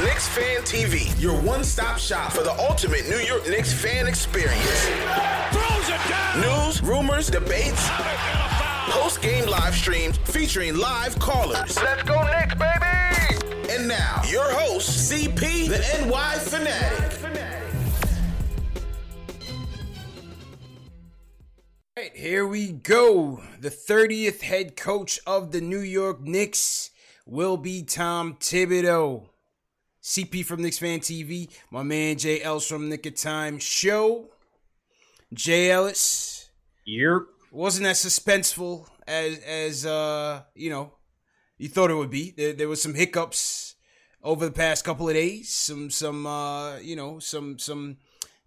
This Knicks Fan TV, your one-stop shop for the ultimate New York Knicks fan experience. News, rumors, debates, post-game live streams featuring live callers. Let's go Knicks, baby! And now, your host, CP, the NY Fanatic. right, here we go. The 30th head coach of the New York Knicks will be Tom Thibodeau. CP from Knicks Fan TV, my man Jay Ellis from Knick of Time Show. Jay Ellis. Yep. Wasn't as suspenseful as as uh you know you thought it would be. There, there was some hiccups over the past couple of days. Some some uh you know some some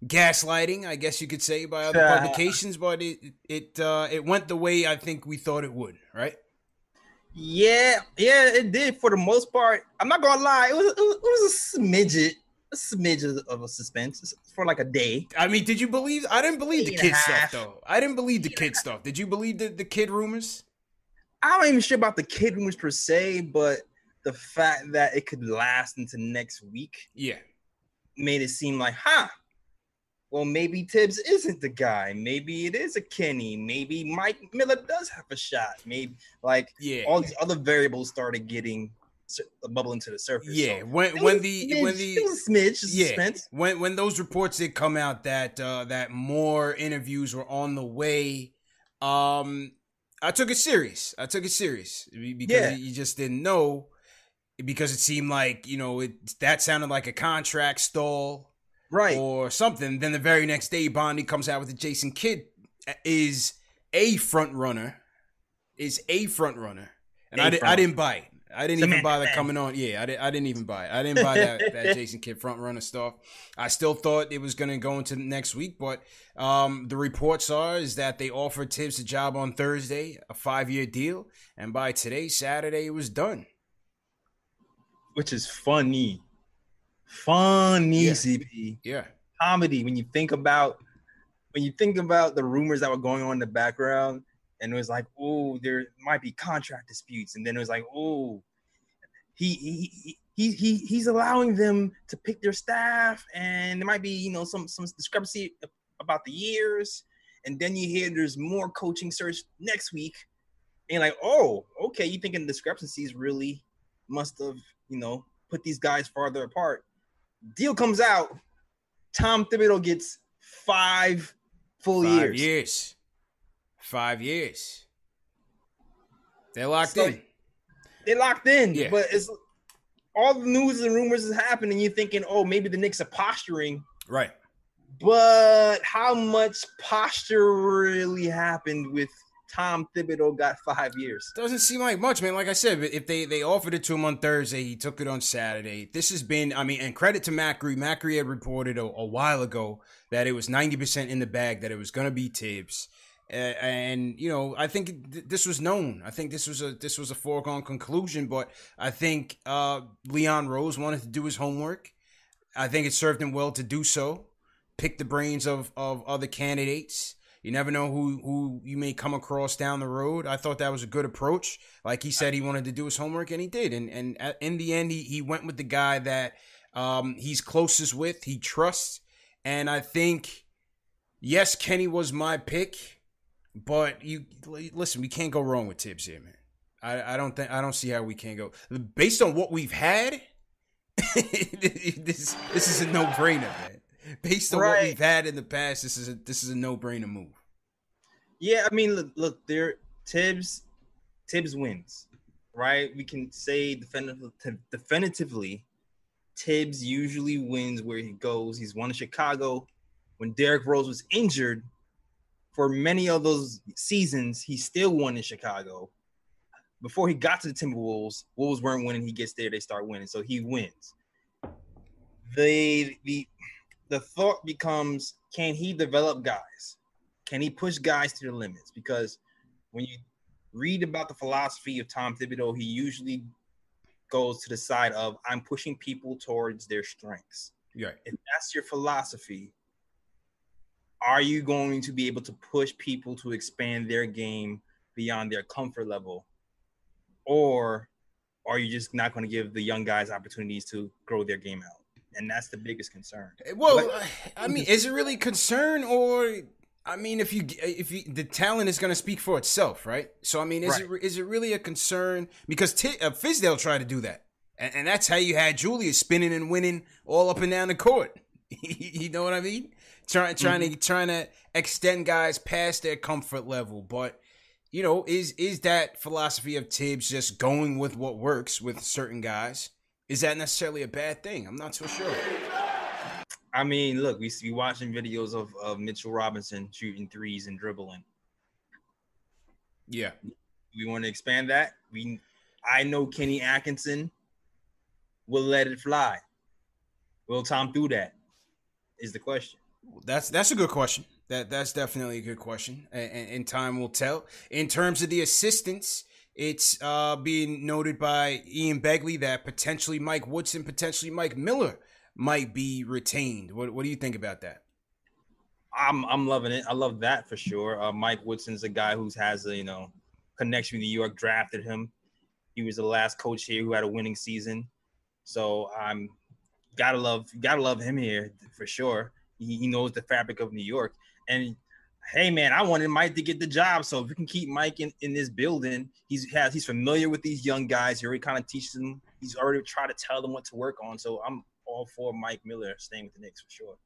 gaslighting, I guess you could say, by other Uh, publications, but it it uh, it went the way I think we thought it would, right? Yeah, yeah, it did for the most part. I'm not gonna lie, it was it was, it was a smidget, a smidget of a suspense for like a day. I mean, did you believe? I didn't believe the Day and a Kidd stuff though. I didn't believe the Kidd stuff. Did you believe the, the Kidd rumors? I don't even sure about the Kidd rumors per se, but the fact that it could last into next week Yeah, made it seem like, huh? Well, maybe Thibs isn't the guy. Maybe it is a Kenny. Maybe Mike Miller does have a shot. Maybe like yeah, all these other variables started getting bubbling to the surface. yeah. So When when the smidge- when the it was a smidge, yeah suspense. when when those reports did come out that uh, that more interviews were on the way, um, I took it serious. I took it serious because Yeah. you just didn't know because it seemed like you know it that sounded like a contract stall. Right. or something. Then the very next day, Bondi comes out with the Jason Kidd is a front runner, is a front runner, and A I, di- I didn't buy it. I didn't even Samantha bother coming on. Yeah, I, di- I didn't even buy it. I didn't buy that, that Jason Kidd front runner stuff. I still thought it was going to go into next week, but um, the reports are is that they offered Thibs a job on Thursday, a five year deal, and by today, Saturday, it was done. Which is funny. Funny, Yeah. CP. Yeah, Comedy when you think about when you think about the rumors that were going on in the background, and it was like, oh, there might be contract disputes, and then it was like, oh, he he he. He, he he's allowing them to pick their staff, and there might be you know some some discrepancy about the years, and then you hear there's more coaching search next week, and you're like, oh, okay, you thinking discrepancies really must have you know put these guys farther apart. Deal comes out, Tom Thibodeau gets five full five years. years, five years. They're locked So- in. They're locked in, Yeah. but it's all the news and rumors is happening. You're thinking, oh, maybe the Knicks are posturing, Right. but how much posture really happened with Tom Thibodeau got five years? Doesn't seem like much, man. Like I said, if they they offered it to him on Thursday, he took it on Saturday. This has been, I mean, and credit to Macri. Macri had reported a, a while ago that it was ninety percent in the bag, that it was going to be Thibs, and you know, I think th- this was known. I think this was a this was a foregone conclusion. But I think uh, Leon Rose wanted to do his homework. I think it served him well to do so. Pick the brains of of other candidates You never know who who you may come across down the road. I thought that was a good approach. Like he said, he wanted to do his homework, and he did. And and in the end, he he went with the guy that um, he's closest with, he trusts, and I think yes, Kenny was my pick, but you listen, we can't go wrong with Thibs here, man. I, I don't think I don't see how we can go based on what we've had. this this is a no brainer, man. Based on right. what we've had in the past, this is a this is a no brainer move. Yeah, I mean, look, look, there Thibs, Thibs wins, right? We can say definitively, definitively, Thibs usually wins where he goes. He's won in Chicago. When Derrick Rose was injured, for many of those seasons, he still won in Chicago before he got to the Timberwolves, Wolves weren't winning. He gets there, they start winning, so he wins. The the the thought becomes: Can he develop guys? Can he push guys to the limits? Because when you read about the philosophy of Tom Thibodeau, he usually goes to the side of I'm pushing people towards their strengths. Yeah. If that's your philosophy, are you going to be able to push people to expand their game beyond their comfort level? or are you just not going to give the young guys opportunities to grow their game out? And that's the biggest concern. Eh, well, but, I mean, is it really concern or I mean, if you if you, the talent is going to speak for itself, right? So I mean, is right. it is it really a concern? Because T- uh, Fizdale tried to do that, and, and, that's how you had Julius spinning and winning all up and down the court. you know what I mean? Trying trying mm-hmm. to trying to extend guys past their comfort level, but you know, is is that philosophy of Thibs just going with what works with certain guys? Is that necessarily a bad thing? I'm not so sure. I mean, look, we see watching videos of, of Mitchell Robinson shooting threes and dribbling. Yeah. We want to expand that. We I know Kenny Atkinson will let it fly. Will Tom do that? Is the question. That's that's a good question. That that's definitely a good question, and, and time will tell. In terms of the assistants, it's uh, being noted by Ian Begley that potentially Mike Woodson, potentially Mike Miller might be retained. What what do you think about that? I'm I'm loving it. I love that for sure. Uh, Mike Woodson's a guy who's has a you know connection with New York. Drafted him. He was the last coach here who had a winning season. So I'm gotta love gotta love him here for sure. He, he knows the fabric of New York. And hey man, I wanted Mike to get the job. So if we can keep Mike in, in this building, he's has he's familiar with these young guys. He already kind of teaches them. He's already tried to tell them what to work on. So I'm all for Mike Miller staying with the Knicks for sure.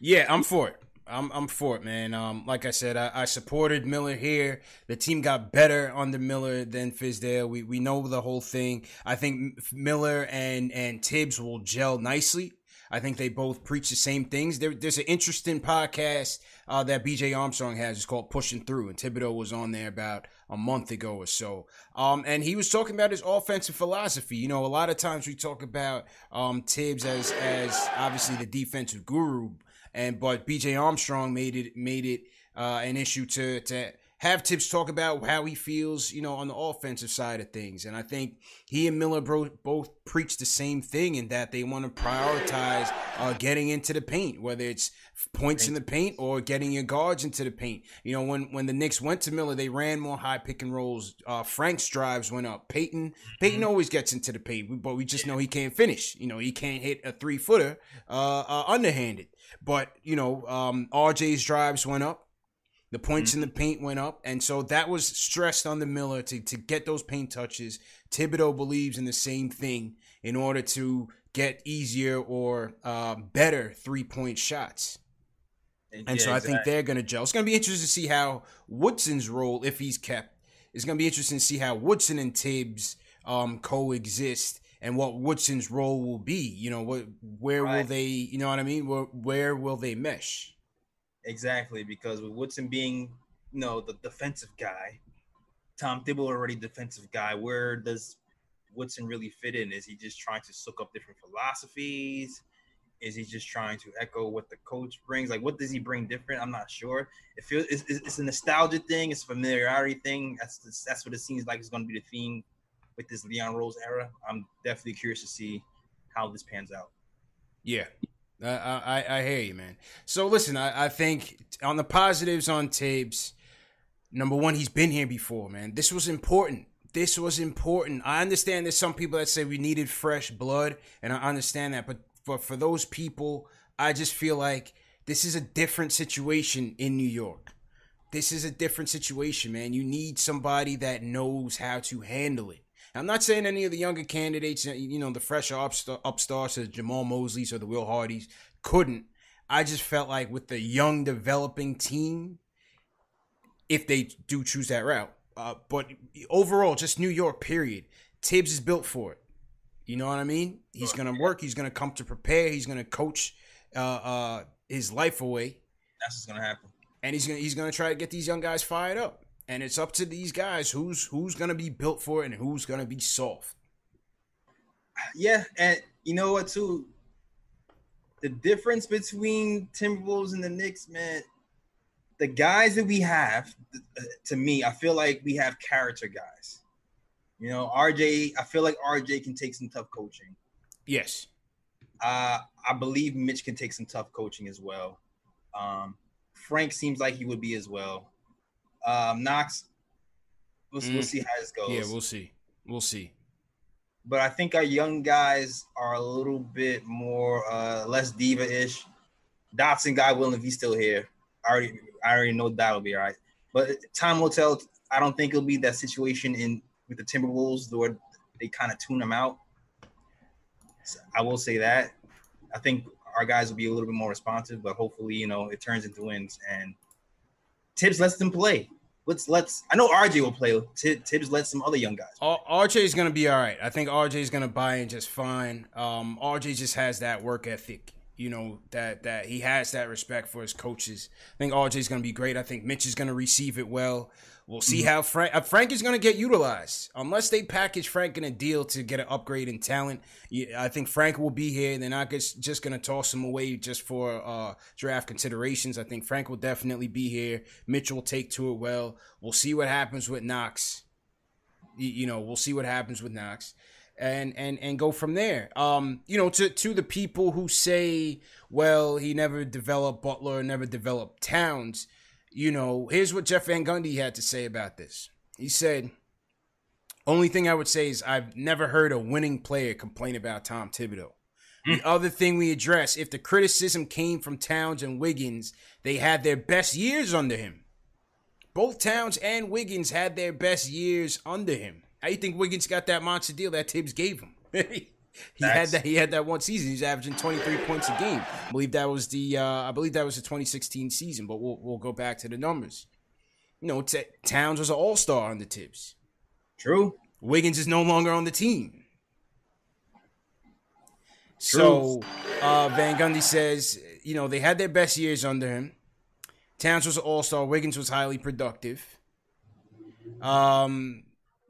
Yeah, I'm for it. I'm I'm for it, man. Um, like I said, I, I, supported Miller here. The team got better under Miller than Fizdale. We we know the whole thing. I think Miller and and Thibs will gel nicely. I think they both preach the same things. There, there's an interesting podcast uh, that BJ Armstrong has. It's called Pushing Through, and Thibodeau was on there about a month ago or so. Um, and he was talking about his offensive philosophy. You know, a lot of times we talk about um, Thibs as as obviously the defensive guru, and but BJ Armstrong made it made it uh, an issue to to have Thibs talk about how he feels, you know, on the offensive side of things. And I think he and Miller bro- both preach the same thing in that they want to prioritize uh, getting into the paint, whether it's points in the paint or getting your guards into the paint. You know, when when the Knicks went to Miller, they ran more high pick and rolls. Uh, Frank's drives went up. Payton Payton mm-hmm. always gets into the paint, but we just know he can't finish. You know, he can't hit a three footer uh, uh, underhanded. But you know, um, RJ's drives went up. The points mm-hmm. in the paint went up, and so that was stressed on the Miller to, to get those paint touches. Thibodeau believes in the same thing in order to get easier or uh, better three point shots. And yeah, so I think they're going to gel. It's going to be interesting to see how Woodson's role, if he's kept, it's going to be interesting to see how Woodson and Thibs um, coexist and what Woodson's role will be. You know, what where right. will they? You know what I mean? Where where will they mesh? Exactly, because with Woodson being, you know, the defensive guy, Tom Thibodeau already defensive guy. Where does Woodson really fit in? Is he just trying to soak up different philosophies? Is he just trying to echo what the coach brings? Like, what does he bring different? I'm not sure. It feels it's, it's a nostalgia thing. It's a familiarity thing. That's that's what it seems like is going to be the theme with this Leon Rose era. I'm definitely curious to see how this pans out. Yeah, I, I, I hear you, man. So listen, I, I think on the positives on Thibs, number one, he's been here before, man. This was important. This was important. I understand there's some people that say we needed fresh blood, and I understand that. But for, for those people, I just feel like this is a different situation in New York. This is a different situation, man. You need somebody that knows how to handle it. I'm not saying any of the younger candidates, you know, the fresher upstart, upstarts, the Jamal Mosleys or the Will Hardys, couldn't. I just felt like with the young developing team, if they do choose that route. Uh, but overall, just New York, period. Thibs is built for it. You know what I mean? He's going to work. He's going to come to prepare. He's going to coach uh, uh, his life away. That's what's going to happen. And he's going he's going to try to get these young guys fired up and it's up to these guys who's who's gonna be built for it and who's gonna be soft. Yeah, and you know what too? The difference between Timberwolves and the Knicks, man, the guys that we have, to me, I feel like we have character guys. You know, RJ, I feel like RJ can take some tough coaching. Yes. Uh, I believe Mitch can take some tough coaching as well. Um, Frank seems like he would be as well. Um, Knox, we'll, mm. we'll see how this goes. Yeah, we'll see. We'll see. But I think our young guys are a little bit more uh, less diva-ish. Dotson, God willing, if he's still here, I already I already know that'll be all right. But time will tell. I don't think it'll be that situation in with the Timberwolves where they kind of tune them out. So I will say that. I think our guys will be a little bit more responsive, but hopefully, you know, it turns into wins and Thibs lets them play. Let's let's. I know RJ will play. Thibs let some other young guys. RJ is gonna be all right. I think RJ is gonna buy in just fine. Um, RJ just has that work ethic. You know that that he has that respect for his coaches. I think RJ is gonna be great. I think Mitch is gonna receive it well. We'll see mm-hmm. how Frank uh, Frank is going to get utilized unless they package Frank in a deal to get an upgrade in talent. I think Frank will be here. They're not just going to toss him away just for uh, draft considerations. I think Frank will definitely be here. Mitchell will take to it well. We'll see what happens with Knox. You know, we'll see what happens with Knox and and and go from there. Um, you know, to to the people who say, well, he never developed Butler, never developed Towns you know, here's what Jeff Van Gundy had to say about this. He said, only thing I would say is I've never heard a winning player complain about Tom Thibodeau. Mm. The other thing we address, if the criticism came from Towns and Wiggins, they had their best years under him. Both Towns and Wiggins had their best years under him. How you think Wiggins got that monster deal that Thibs gave him? He had that. He had that one season. He's averaging 23 points a game. I believe that was the. Uh, I believe that was the 2016 season. But we'll we'll go back to the numbers. You know, T- Towns was an All Star on the tips. True. Wiggins is no longer on the team. True. So uh, Van Gundy says, you know, they had their best years under him. Towns was an All Star. Wiggins was highly productive. Um,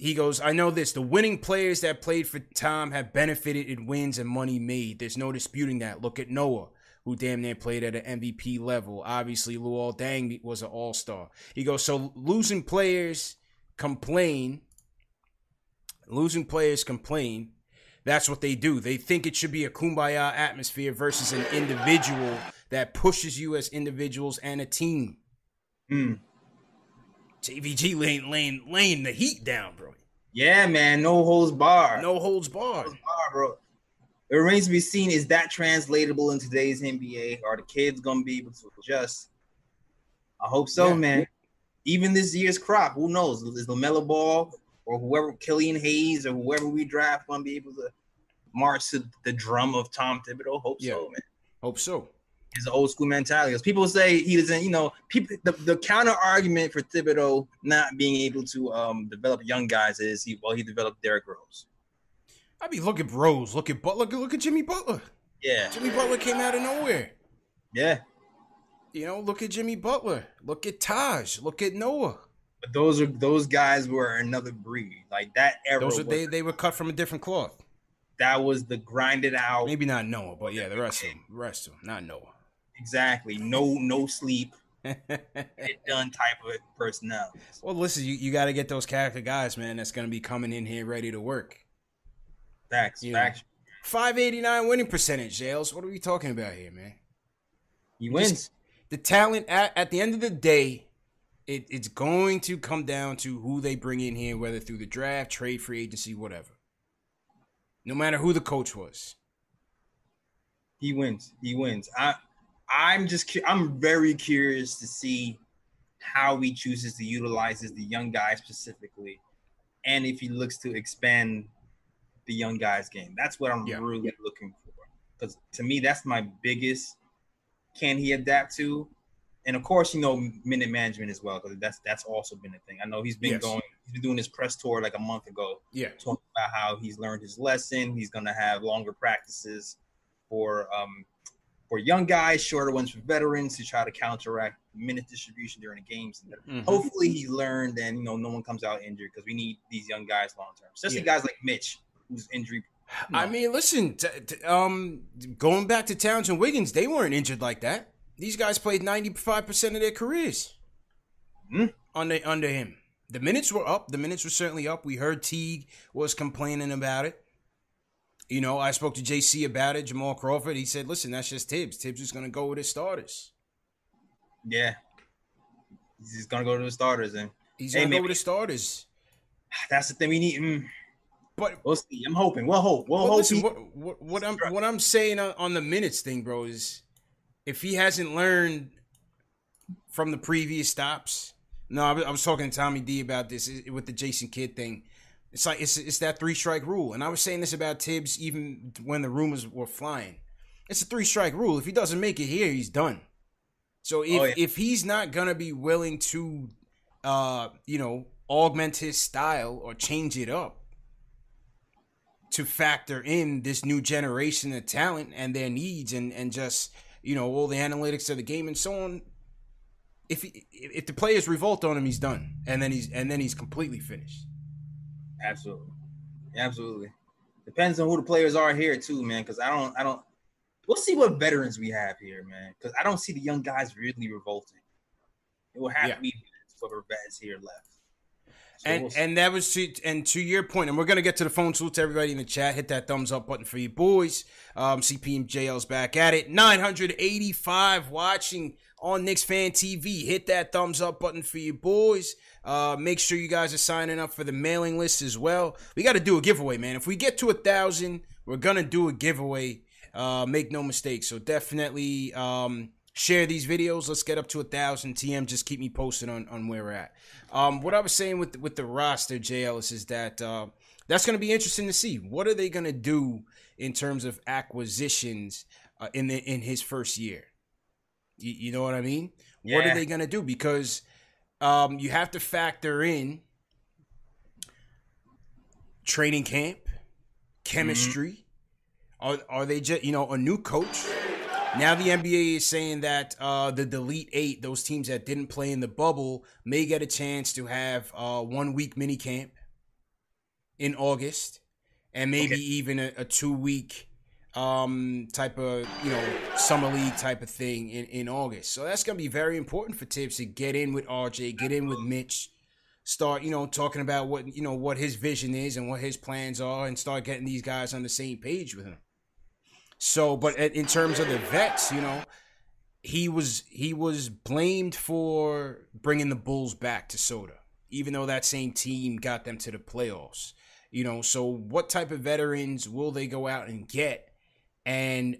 he goes, I know this. The winning players that played for Tom have benefited in wins and money made. There's no disputing that. Look at Noah, who damn near played at an MVP level. Obviously, Luol Deng was an all star. He goes, so losing players complain. Losing players complain. That's what they do. They think it should be a kumbaya atmosphere versus an individual that pushes you as individuals and a team. Hmm. JVG laying laying laying the heat down, bro. Yeah, man. No holds bar. No holds bar. bar, bro. It remains to be seen is that translatable in today's NBA? Are the kids gonna be able to adjust? I hope so, yeah. man. Even this year's crop, who knows? Is LaMelo Ball or whoever Killian Hayes or whoever we draft gonna be able to march to the drum of Tom Thibodeau? Hope yeah. so, man. Hope so his old school mentality. Because people say he doesn't, you know, people the, the counter argument for Thibodeau not being able to um, develop young guys is he well he developed Derrick Rose. I mean, look at Rose, look at Butler, look at Jimmy Butler. Yeah, Jimmy Butler came out of nowhere. Yeah, you know, look at Jimmy Butler, look at Taj, look at Noah. But those are those guys were another breed. Like that era. Those are they they were cut from a different cloth. That was the grinded out. Maybe not Noah, but yeah, the rest of them, the rest of them, not Noah. Exactly. No, no sleep. get done type of personnel. Well, listen, you, you got to get those character guys, man. That's going to be coming in here ready to work. Facts. You facts. 589 winning percentage, Jails. What are we talking about here, man? He wins. Just the talent at, at the end of the day, it, it's going to come down to who they bring in here, whether through the draft, trade, free agency, whatever. No matter who the coach was. He wins. He wins. I I'm just I'm very curious to see how he chooses to utilizes the young guys specifically, and if he looks to expand the young guys game. That's what I'm yeah. really looking for. Because to me, that's my biggest. Can he adapt to? And of course, you know, minute management as well, because that's that's also been a thing. I know he's been yes. going, he's been doing his press tour like a month ago. Yeah, talking about how he's learned his lesson. He's gonna have longer practices for um for young guys, shorter ones for veterans to try to counteract minute distribution during the games. Mm-hmm. Hopefully, he learned, and you know, no one comes out injured because we need these young guys long term, especially yeah. guys like Mitch, who's injury. No. I mean, listen, t- t- um, going back to Towns and Wiggins, they weren't injured like that. These guys played ninety five percent of their careers mm-hmm. under under him. The minutes were up. The minutes were certainly up. We heard Teague was complaining about it. You know, I spoke to JC about it, Jamal Crawford. He said, listen, that's just Thibs. Thibs is going to go with his starters. Yeah. He's going to go to the starters. and He's going to go with the starters. That's the thing we need. Mm. But we'll see. I'm hoping. We'll hope. We'll hope. Listen, what, what, what I'm what I'm saying on, on the minutes thing, bro, is if he hasn't learned from the previous stops. No, I was talking to Tommy D about this with the Jason Kidd thing. It's like it's it's that three strike rule, and I was saying this about Thibs even when the rumors were flying. It's a three strike rule. If he doesn't make it here, he's done. So if oh, yeah. if he's not gonna be willing to, uh, you know, augment his style or change it up to factor in this new generation of talent and their needs and and just you know all the analytics of the game and so on. If he, if the players revolt on him, he's done, and then he's and then he's completely finished. Absolutely, absolutely. Depends on who the players are here too, man. Because I don't, I don't. We'll see what veterans we have here, man. Because I don't see the young guys really revolting. It will have yeah. to be for the vets here left. So and we'll and that was to and to your point, and we're gonna get to the phone salute to everybody in the chat. Hit that thumbs up button for you boys. Um, CPMJL's back at it. 985 watching on Knicks Fan TV. Hit that thumbs up button for you boys. Uh, make sure you guys are signing up for the mailing list as well. We got to do a giveaway, man. If we get to a thousand, we're gonna do a giveaway. Uh, make no mistake. So definitely um, share these videos. Let's get up to a thousand. TM, just keep me posted on, on where we're at. Um, what I was saying with with the roster, J. Ellis, is that uh, that's to be interesting to see. What are they to do in terms of acquisitions uh, in the, in his first year? You, you know what I mean? Yeah. What are they going to do? Because um, you have to factor in training camp, chemistry. Mm-hmm. Are are they just you know a new coach? Now the NBA is saying that uh, the delete eight, those teams that didn't play in the bubble, may get a chance to have uh, one week mini camp in August, and maybe okay. even a, a two week um, type of you know summer league type of thing in, in August. So that's gonna be very important for Thibs to get in with RJ, get in with Mitch, start you know talking about what you know what his vision is and what his plans are, and start getting these guys on the same page with him. So, but in terms of the vets, you know, he was he was blamed for bringing the Bulls back to soda, even though that same team got them to the playoffs. You know, so what type of veterans will they go out and get? And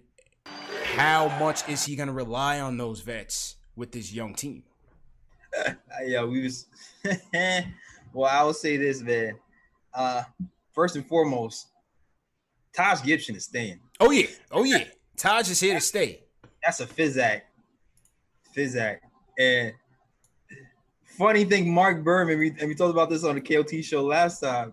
how much is he going to rely on those vets with this young team? yeah, we was. well, I will say this, man. Uh, first and foremost, Taj Gibson is staying. Oh yeah, oh yeah. Taj is here to stay. That's a Fizak. Fizak. And funny thing, Marc Berman, we, and we talked about this on the KOT show last time.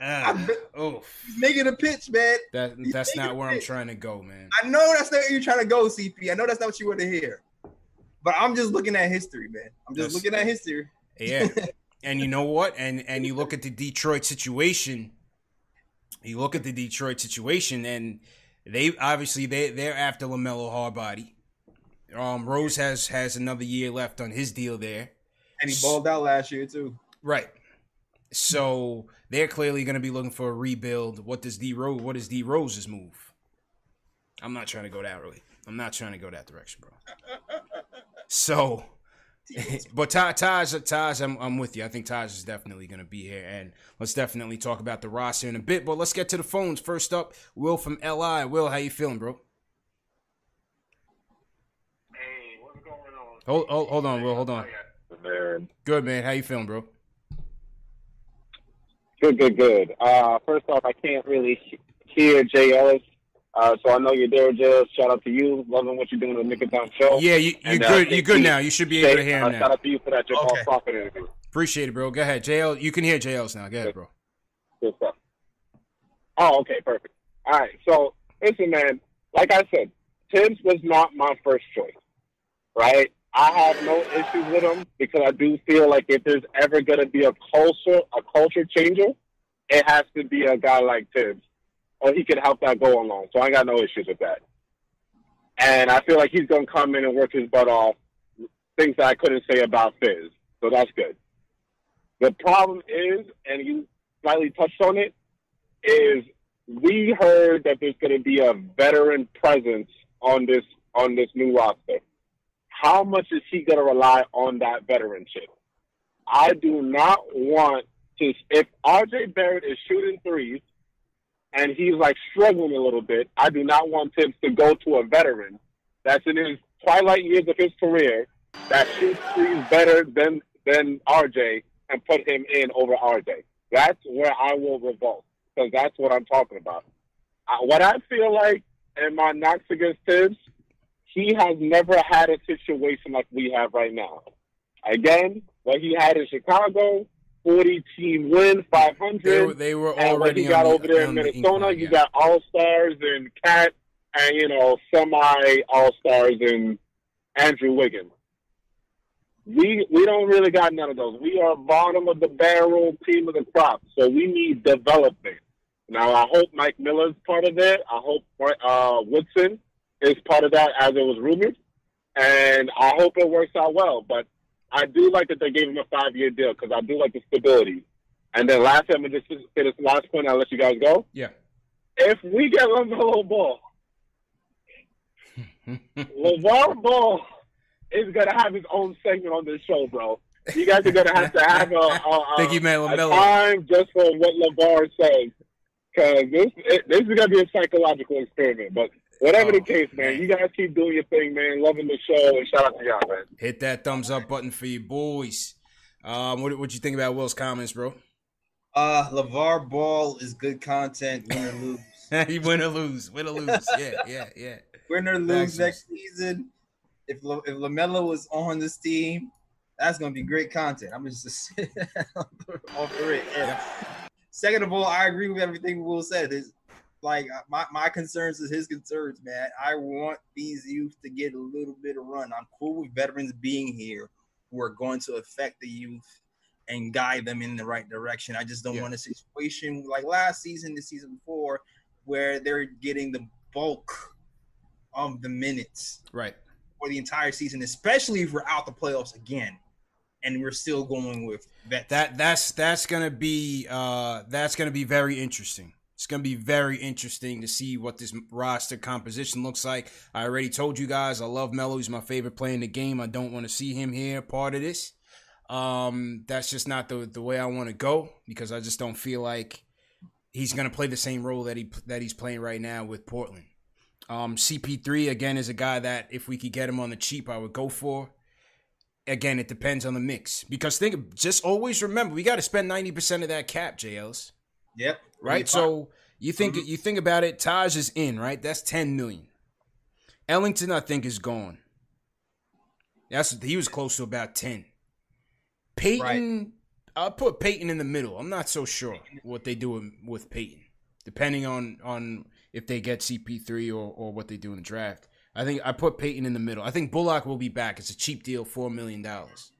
Uh, oh, he's making a pitch, man. That that's not where I'm trying to go, man. I know that's not where you're trying to go, CP. I know that's not what you want to hear. But I'm just looking at history, man. I'm just that's, looking at history. Yeah. and you know what? And and you look at the Detroit situation. You look at the Detroit situation, and they obviously they they're after LaMelo Hardbody. Um, Rose has has another year left on his deal there, and he balled out last year too. Right. So they're clearly going to be looking for a rebuild. What does D Rose? What is D Rose's move? I'm not trying to go that way. I'm not trying to go that direction, bro. So, but Taj, Taj, Taj, I'm, I'm with you. I think Taj is definitely going to be here, and let's definitely talk about the roster in a bit. But let's get to the phones first up. Will from LI. Will, how you feeling, bro? Hey, what's going on? Hold, hold, hold on, Will. Hold on. Man. Good man. How you feeling, bro? Good, good, good. Uh, first off, I can't really hear Jay Ellis, uh, so I know you're there, Jay. Shout out to you. Loving what you're doing on the Knick Time show. Yeah, you, are uh, good. You're good now. You should be able to hear him uh, now. Shout out to you for that Jamal okay. Crawford interview. Appreciate it, bro. Go ahead, JL. You can hear JL's now. Go ahead, bro. Good stuff. Oh, okay, perfect. All right. So listen, man. Like I said, Thibs was not my first choice, right? I have no issues with him because I do feel like if there's ever going to be a culture, a culture changer, it has to be a guy like Thibs, or he could help that go along. So I got no issues with that. And I feel like he's going to come in and work his butt off, things that I couldn't say about Fizz. So that's good. The problem is, and you slightly touched on it, is we heard that there's going to be a veteran presence on this on this new roster how much is he going to rely on that veteranship? I do not want to. If RJ Barrett is shooting threes and he's like struggling a little bit, I do not want him to go to a veteran that's in his twilight years of his career that shoots threes better than than RJ and put him in over RJ. That's where I will revolt because that's what I'm talking about. Uh, what I feel like in my knocks against Thibs he has never had a situation like we have right now. Again, what he had in Chicago, 40 team win, 500. They were, they were already and what he got the, over there in Minnesota, you got all stars and KAT, and you know semi all stars and Andrew Wiggins. We we don't really got none of those. We are bottom of the barrel team of the crop, so we need development. Now I hope Mike Miller's part of that. I hope uh, Woodson is part of that, as it was rumored, and I hope it works out well. But I do like that they gave him a five year deal because I do like the stability. And then last time, just say this last point, I'll let you guys go. Yeah. If we get LaMelo Ball, LaVar Ball is gonna have his own segment on this show, bro. You guys are gonna have to have a, a, Thank you, man, a time just for what LaVar says, because this it, this is gonna be a psychological experiment. But Whatever oh, the case, man, man, you guys keep doing your thing, man. Loving the show, and shout out to y'all, man. Hit that thumbs up button for you boys. Um, what what you think about Will's comments, bro? Uh, LaVar Ball is good content. Win or lose. he win or lose. Win or lose. Yeah, yeah, yeah. Win or lose next season. If La- if LaMelo was on this team, that's gonna be great content. I'm just off the rip. Yeah. Second of all, I agree with everything Will said. Is like uh, my, my concerns is his concerns, man. I want these youth to get a little bit of run. I'm cool with veterans being here who are going to affect the youth and guide them in the right direction. I just don't yeah. want a situation like last season, the season before, where they're getting the bulk of the minutes. Right. For the entire season, especially if we're out the playoffs again and we're still going with vets. That that's that's gonna be uh that's gonna be very interesting it's going to be very interesting to see what this roster composition looks like. I already told you guys I love Melo. He's my favorite player in the game. I don't want to see him here part of this. Um, that's just not the the way I want to go because I just don't feel like he's going to play the same role that he that he's playing right now with Portland. Um, CP3 again is a guy that if we could get him on the cheap, I would go for. Again, it depends on the mix because think just always remember we got to spend ninety percent of that cap, JLs. Yep. Right. So you think mm-hmm. you think about it. Taj is in. Right. That's ten million. Ellington, I think, is gone. That's he was close to about ten. Peyton, right. I'll put Peyton in the middle. I'm not so sure what they do with Peyton, depending on on if they get CP3 or or what they do in the draft. I think I put Peyton in the middle. I think Bullock will be back. It's a cheap deal, four million dollars.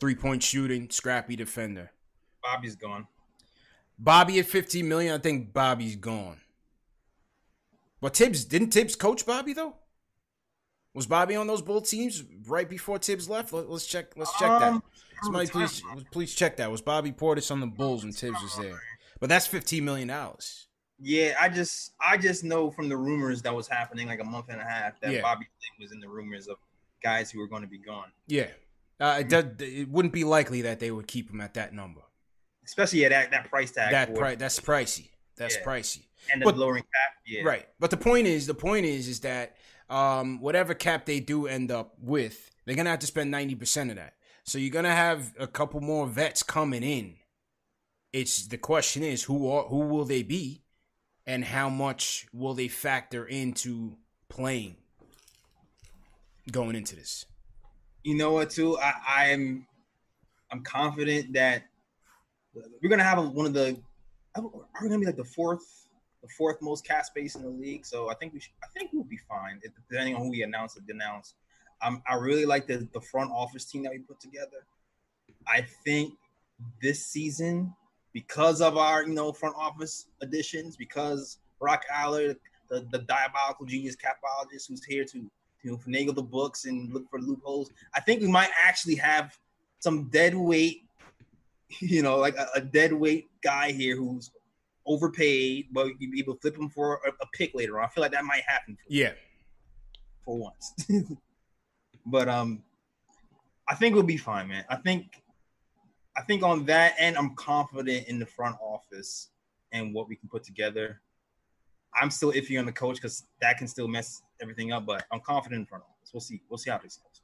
Three point shooting, scrappy defender. Bobby's gone. Bobby at 15 million. I think Bobby's gone. But Thibs didn't Thibs coach Bobby though? Was Bobby on those Bull teams right before Thibs left? Let, us check. Let's check um, that. Somebody please please check that. Was Bobby Portis on the Bulls when Tibbs was there? But that's 15 million dollars. Yeah, I just I just know from the rumors that was happening like a month and a half that yeah. Bobby was in the rumors of guys who were going to be gone. Yeah, uh, it, does, it wouldn't be likely that they would keep him at that number, especially at that, that price tag. That price that's pricey. That's yeah. pricey. And the but, lowering cap, yeah. Right, but the point is, the point is, is that um, whatever cap they do end up with, they're gonna have to spend ninety percent of that. So you're gonna have a couple more vets coming in. It's the question is who are who will they be? and how much will they factor into playing going into this? You know what, too? I, I'm I'm confident that we're gonna have one of the are we gonna be like the fourth the fourth most cap space in the league. So I think we should, I think we'll be fine depending on who we announce or denounce. Um, I really like the the front office team that we put together. I think this season because of our you know front office additions, because Brock Aller, the, the diabolical genius capologist who's here to to finagle the books and look for loopholes. I think we might actually have some dead weight, you know, like a, a dead weight guy here who's overpaid, but you be able to flip him for a, a pick later on. I feel like that might happen. For yeah, for once. but um, I think we'll be fine, man. I think I think on that end, I'm confident in the front office and what we can put together. I'm still iffy on the coach because that can still mess everything up, but I'm confident in front office. We'll see. We'll see how this goes.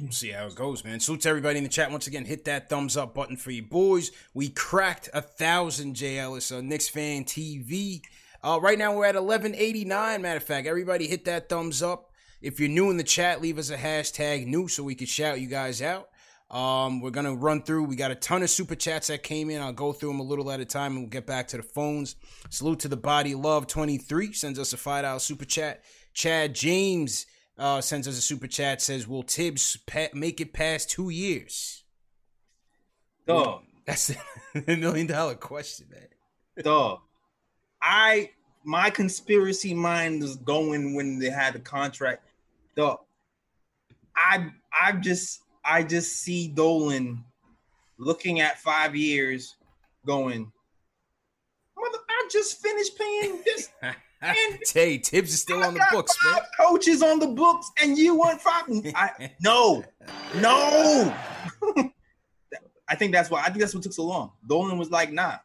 We'll see how it goes, man. Salute to everybody in the chat. Once again, hit that thumbs up button for you boys. We cracked a thousand J Ellis on Knicks Fan TV. Uh, right now we're at 1189. Matter of fact, everybody hit that thumbs up. If you're new in the chat, leave us a hashtag new so we can shout you guys out. Um, we're gonna run through. We got a ton of super chats that came in. I'll go through them a little at a time, and we'll get back to the phones. Salute to the body love twenty three sends us a five dollar super chat. Chad James uh, sends us a super chat. Says, "Will Thibs pa- make it past two years?" Dog, that's the million dollar question, man. Dog, I my conspiracy mind was going when they had the contract. Dog, I I just I just see Dolan looking at five years, going, "Mother, I just finished paying this." And hey, Thibs is still on the books, man. Coaches on the books, and you want five? I, no, no. I think that's why. I think that's what took so long. Dolan was like, "Nah."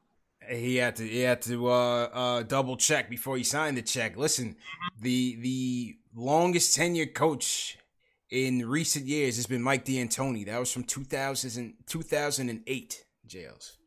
He had to. He had to uh, uh, double check before he signed the check. Listen, the the longest tenured coach in recent years has been Mike D'Antoni. That was from 2000 2008 jails.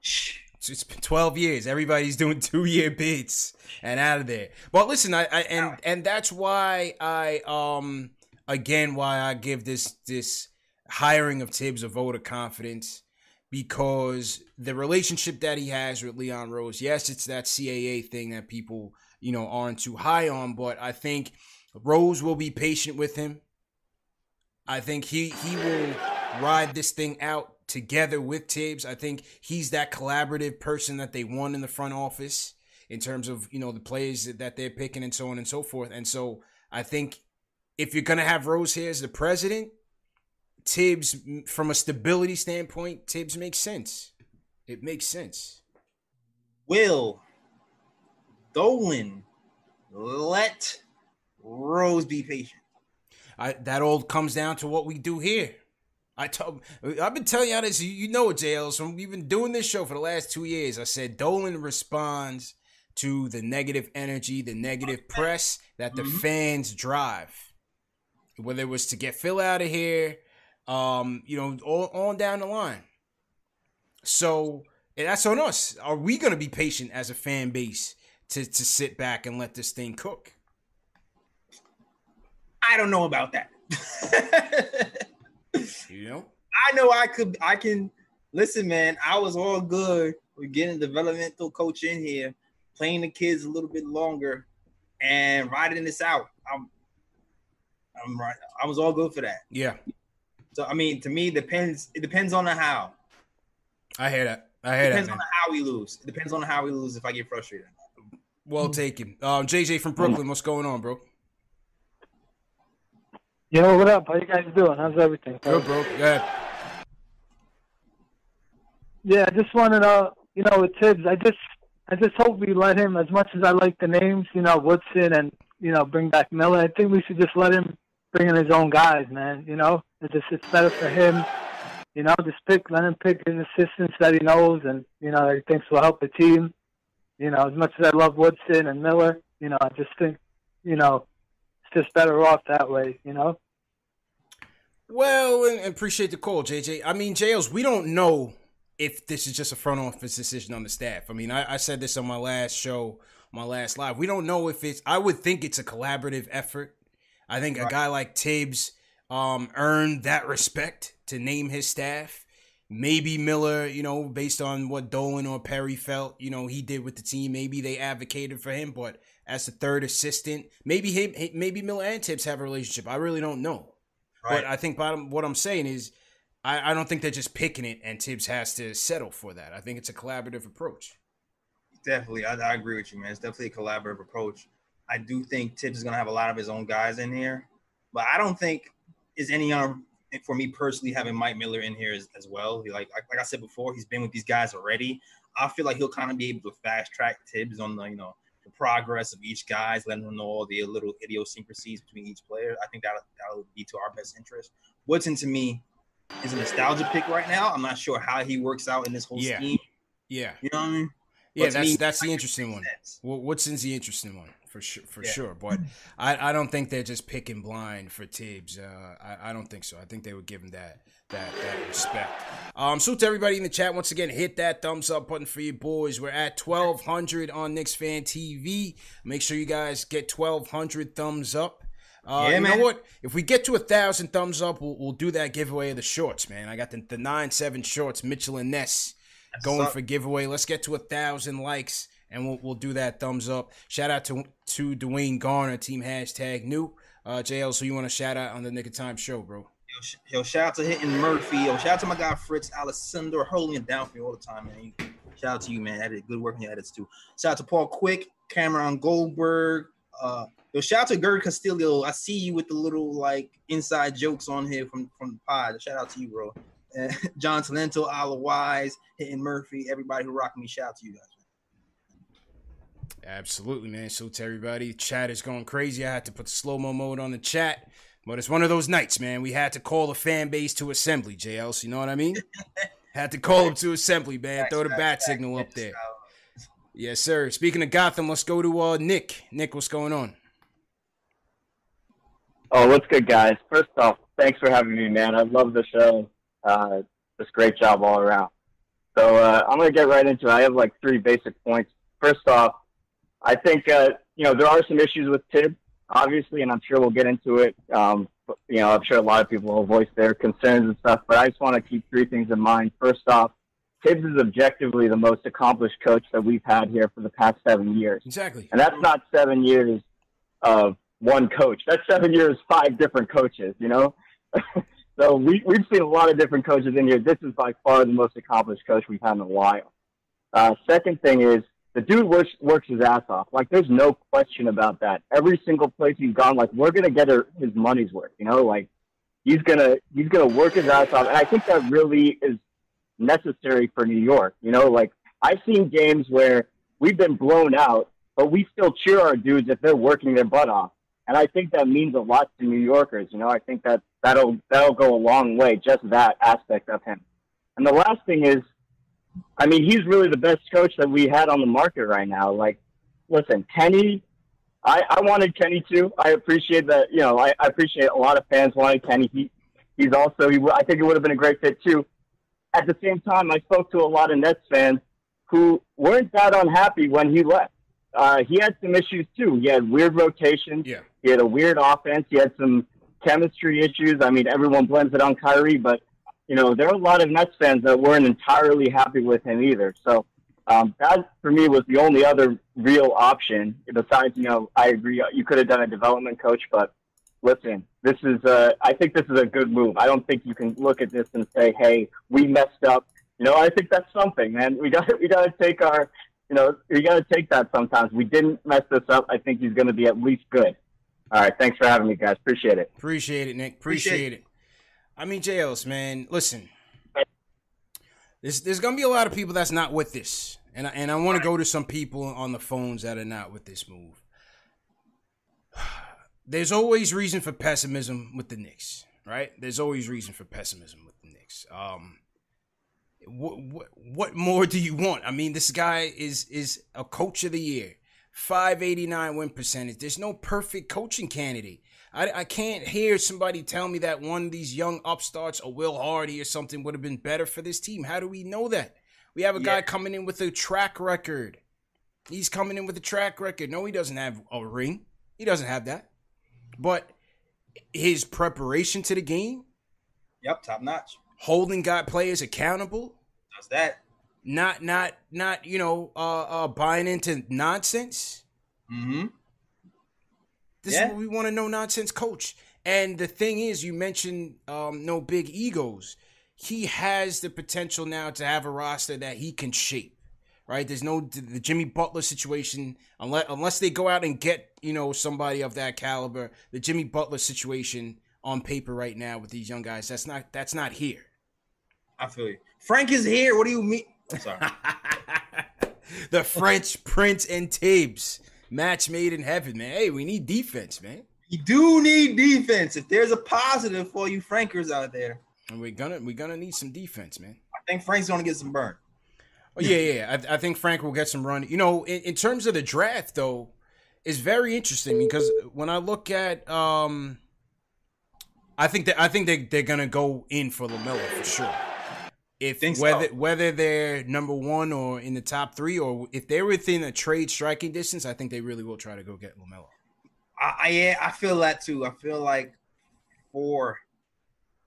So it's been 12 years. Everybody's doing two year bids and out of there. But listen, I, I and and that's why I um again why I give this this hiring of Thibs a vote of confidence because the relationship that he has with Leon Rose, yes, it's that CAA thing that people, you know, aren't too high on, but I think Rose will be patient with him. I think he he will ride this thing out together with Thibs. I think he's that collaborative person that they want in the front office in terms of you know the plays that they're picking and so on and so forth. And so I think if you're gonna have Rose here as the president, Thibs from a stability standpoint, Thibs makes sense. It makes sense. Will Dolan let Rose be patient? I, that all comes down to what we do here. I told, I've been telling y'all this. You know it, JL. So we've been doing this show for the last two years. I said Dolan responds to the negative energy, the negative press that the mm-hmm. fans drive. Whether it was to get Phil out of here, um, you know, all on down the line. So that's on us. Are we going to be patient as a fan base to to sit back and let this thing cook? I don't know about that. you know, I know I could. I can. Listen, man, I was all good with getting developmental coach in here, playing the kids a little bit longer, and riding this out. I'm, I'm right. I was all good for that. Yeah. So I mean, to me, it depends. It depends on the how. I hear that. I hear depends that. on how we lose. It depends on how we lose if I get frustrated. Well taken. Um, JJ from Brooklyn, what's going on, bro? Yo, what up? How you guys doing? How's everything? Good, bro. Yeah. Yeah, I just wanted to, you know, with Thibs, I just, I just hope we let him. As much as I like the names, you know, Woodson and you know, bring back Miller. I think we should just let him bring in his own guys, man. You know, it's just it's better for him. You know, just pick, let him pick his assistants that he knows and you know that he thinks will help the team. You know, as much as I love Woodson and Miller, you know, I just think, you know, just better off that way. You know. Well, and appreciate the call, JJ. I mean, Jails, we don't know if this is just a front office decision on the staff. I mean, I, I said this on my last show, my last live. We don't know if it's. I would think it's a collaborative effort. I think right. a guy like Thibs um, earned that respect to name his staff. Maybe Miller, you know, based on what Dolan or Perry felt, you know, he did with the team. Maybe they advocated for him, but as the third assistant, maybe maybe Miller and Thibs have a relationship. I really don't know. Right. But I think bottom, what I'm saying is, I, I don't think they're just picking it, and Thibs has to settle for that. I think it's a collaborative approach. Definitely, I, I agree with you, man. It's definitely a collaborative approach. I do think Thibs is going to have a lot of his own guys in here, but I don't think is any um for me personally having Mike Miller in here as, as well. He, like, like like I said before, he's been with these guys already. I feel like he'll kind of be able to fast track Thibs on the you know the progress of each guys, letting them know all the little idiosyncrasies between each player. I think that that'll be to our best interest. Woodson to me is a nostalgia pick right now. I'm not sure how he works out in this whole yeah. scheme. Yeah, you know what I mean. Yeah, that's me, that's the interesting one. Well, Woodson's the interesting one for sure, for yeah. sure. But I, I don't think they're just picking blind for Thibs. Uh, I, I don't think so. I think they would give him that that that respect. Um, so to everybody in the chat, once again, hit that thumbs up button for you boys. We're at twelve hundred on Knicks Fan TV. Make sure you guys get twelve hundred thumbs up. Uh, yeah, you man. know what? If we get to a thousand thumbs up, we'll, we'll do that giveaway of the shorts, man. I got the, the nine seven shorts, Mitchell and Ness going for giveaway. Let's get to a thousand likes and we'll, we'll do that thumbs up. Shout out to to Dwayne Garner, team hashtag new. Uh, JL, so you want to shout out on the Knick of Time show, bro? Yo, sh- yo, shout out to Hitting Murphy. Yo, shout out to my guy Fritz Alessandro holding it down for you all the time, man. Shout out to you, man. Edit good work on your edits too. Shout out to Paul Quick, Cameron Goldberg. Uh, yo, shout out to Gerd Castillo. I see you with the little like inside jokes on here from from the pod. Shout out to you, bro. Uh, John Talento, Ala Wise, Hitting Murphy, everybody who rock me. Shout out to you guys. Absolutely, man. So to everybody, chat is going crazy. I had to put slow mo mode on the chat, but it's one of those nights, man. We had to call the fan base to assembly, JLs. You know what I mean? had to call them to assembly, man. Throw the bat signal up there. Yes, sir. Speaking of Gotham, let's go to uh, Nick. Nick, what's going on? Oh, what's good, guys? First off, thanks for having me, man. I love the show. Uh, just great job all around. So uh, I'm gonna get right into it. I have like three basic points. First off, I think uh, you know there are some issues with Thibs, obviously, and I'm sure we'll get into it. Um, but, you know, I'm sure a lot of people will voice their concerns and stuff, but I just want to keep three things in mind. First off, Thibs is objectively the most accomplished coach that we've had here for the past seven years. Exactly, and that's not seven years of one coach. That's seven years, five different coaches. You know. So we, we've seen a lot of different coaches in here. This is by far the most accomplished coach we've had in a while. Uh, second thing is the dude works, works his ass off. Like there's no question about that. Every single place he's gone, like we're gonna get his money's worth. You know, like he's gonna he's gonna work his ass off, and I think that really is necessary for New York. You know, like I've seen games where we've been blown out, but we still cheer our dudes if they're working their butt off and I think that means a lot to New Yorkers. You know, I think that that'll that'll go a long way. Just that aspect of him. And the last thing is, I mean, he's really the best coach that we had on the market right now. Like, listen, Kenny. I, I wanted Kenny too. I appreciate that. You know, I, I appreciate a lot of fans wanted Kenny. He, he's also. He, I think it would have been a great fit too. At the same time, I spoke to a lot of Nets fans who weren't that unhappy when he left. Uh, he had some issues too. He had weird rotations. Yeah. He had a weird offense. He had some chemistry issues. I mean, everyone blames it on Kyrie, but you know, there are a lot of Nets fans that weren't entirely happy with him either. So um, that for me was the only other real option. Besides, you know, I agree you could have done a development coach, but listen, this is a, I think this is a good move. I don't think you can look at this and say, hey, we messed up. You know, I think that's something, man. We got we got to take our, you know, we got to take that sometimes. We didn't mess this up. I think he's going to be at least good. All right, thanks for having me, guys. Appreciate it. Appreciate it, Nick. Appreciate, Appreciate it. I mean, JLs, man, listen. There's, there's gonna be a lot of people that's not with this, and I, and I want to go to some people on the phones that are not with this move. There's always reason for pessimism with the Knicks, right? There's always reason for pessimism with the Knicks. Um, what, what what more do you want? I mean, this guy is is a coach of the year, 589 win percentage. There's no perfect coaching candidate. I, I can't hear somebody tell me that one of these young upstarts, a Will Hardy or something, would have been better for this team. How do we know that? We have a yeah. guy coming in with a track record. He's coming in with a track record. No, he doesn't have a ring. He doesn't have that. But his preparation to the game. Yep, top notch. Holding got players accountable. Does that. Not not not, you know, uh uh buying into nonsense. Mm-hmm. This yeah. is what we want to know nonsense coach. And the thing is, you mentioned um, no big egos. He has the potential now to have a roster that he can shape. Right? There's no the Jimmy Butler situation unless unless they go out and get you know somebody of that caliber. The Jimmy Butler situation on paper right now with these young guys that's not that's not here. I feel you. Frank is here. What do you mean? I'm sorry. the French Prince and Thibs match made in heaven, man. Hey, we need defense, man. You do need defense. If there's a positive for you Frankers out there, and we're gonna we're gonna need some defense, man. I think Frank's gonna get some burn. Oh yeah, yeah. I, I think Frank will get some run. You know, in, in terms of the draft, though, is very interesting because when I look at, um, I think that I think they they're gonna go in for LaMelo for sure. If whether so. whether they're number one or in the top three, or if they're within a trade striking distance, I think they really will try to go get LaMelo. I, I yeah, I feel that too. I feel like four.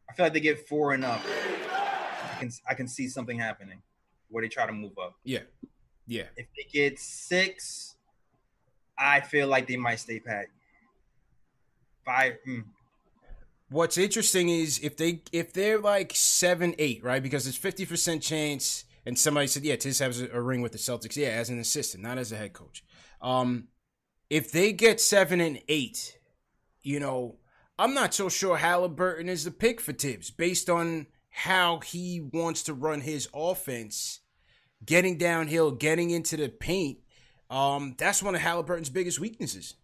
I feel like they get four and up. I can I can see something happening where they try to move up. Yeah, yeah. If they get six, I feel like they might stay pat. Five. Mm, what's interesting is if they if they're like seven eight right? Because it's fifty percent chance and somebody said yeah Tiz has a, a, ring with the Celtics. Yeah as an assistant not as a head coach. Um if they get seven and eight you know I'm not so sure Haliburton is the pick for Thibs based on how he wants to run his offense getting downhill getting into the paint. Um that's one of Haliburton's biggest weaknesses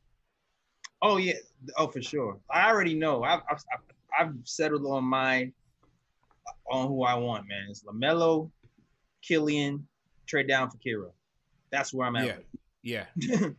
Oh yeah, oh for sure. I already know. I've I've, I've settled on my on who I want, man. It's LaMelo, Killian, trade down for Kira. That's where I'm at. Yeah, yeah.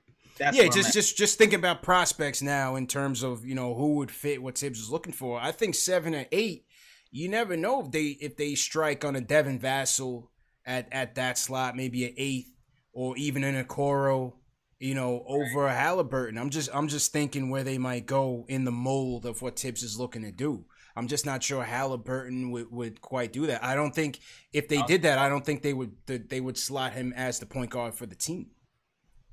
yeah, just just just thinking about prospects now in terms of you know who would fit what Thibs is looking for. I think seven or eight. You never know if they if they strike on a Devin Vassell at at that slot, maybe an eighth or even an Okoro you know, over Haliburton. I'm just I'm just thinking where they might go in the mold of what Thibs is looking to do. I'm just not sure Haliburton would, would quite do that. I don't think if they oh. did that, I don't think they would they would slot him as the point guard for the team.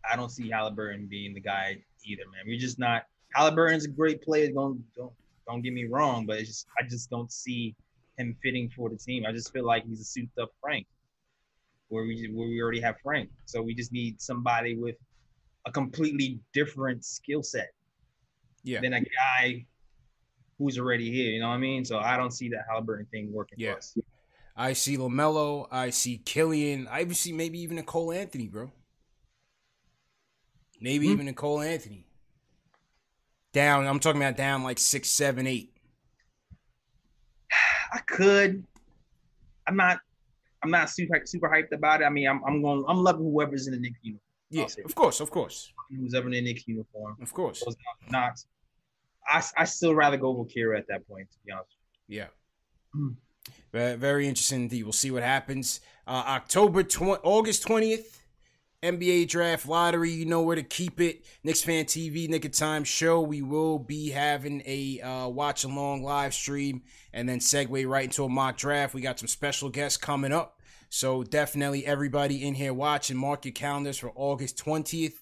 I don't see Haliburton being the guy either, man. We're just not. Haliburton's a great player. Don't don't don't get me wrong, but it's just I just don't see him fitting for the team. I just feel like he's a souped up Frank, where we where we already have Frank. So we just need somebody with a completely different skill set yeah. than a guy who's already here. You know what I mean? So I don't see that Haliburton thing working yeah. I see LaMelo. I see Killian. I even see maybe even a Cole Anthony, bro. Maybe hmm even a Cole Anthony. Down. I'm talking about down like six, seven, eight. I could. I'm not. I'm not super super hyped about it. I mean, I'm I'm going. I'm loving whoever's in the Knicks uniform. Yeah, of course, of course. Who's ever in a Knicks uniform? Of course. Not. I I still rather go with Kira at that point. To be honest. Yeah. Mm. Very, very interesting indeed. We'll see what happens. Uh, October 20, August twentieth. NBA Draft Lottery, you know where to keep it. Knicks Fan TV, Knick of Time Show. We will be having a uh, watch along live stream and then segue right into a mock draft. We got some special guests coming up. So definitely everybody in here watching, mark your calendars for August 20th,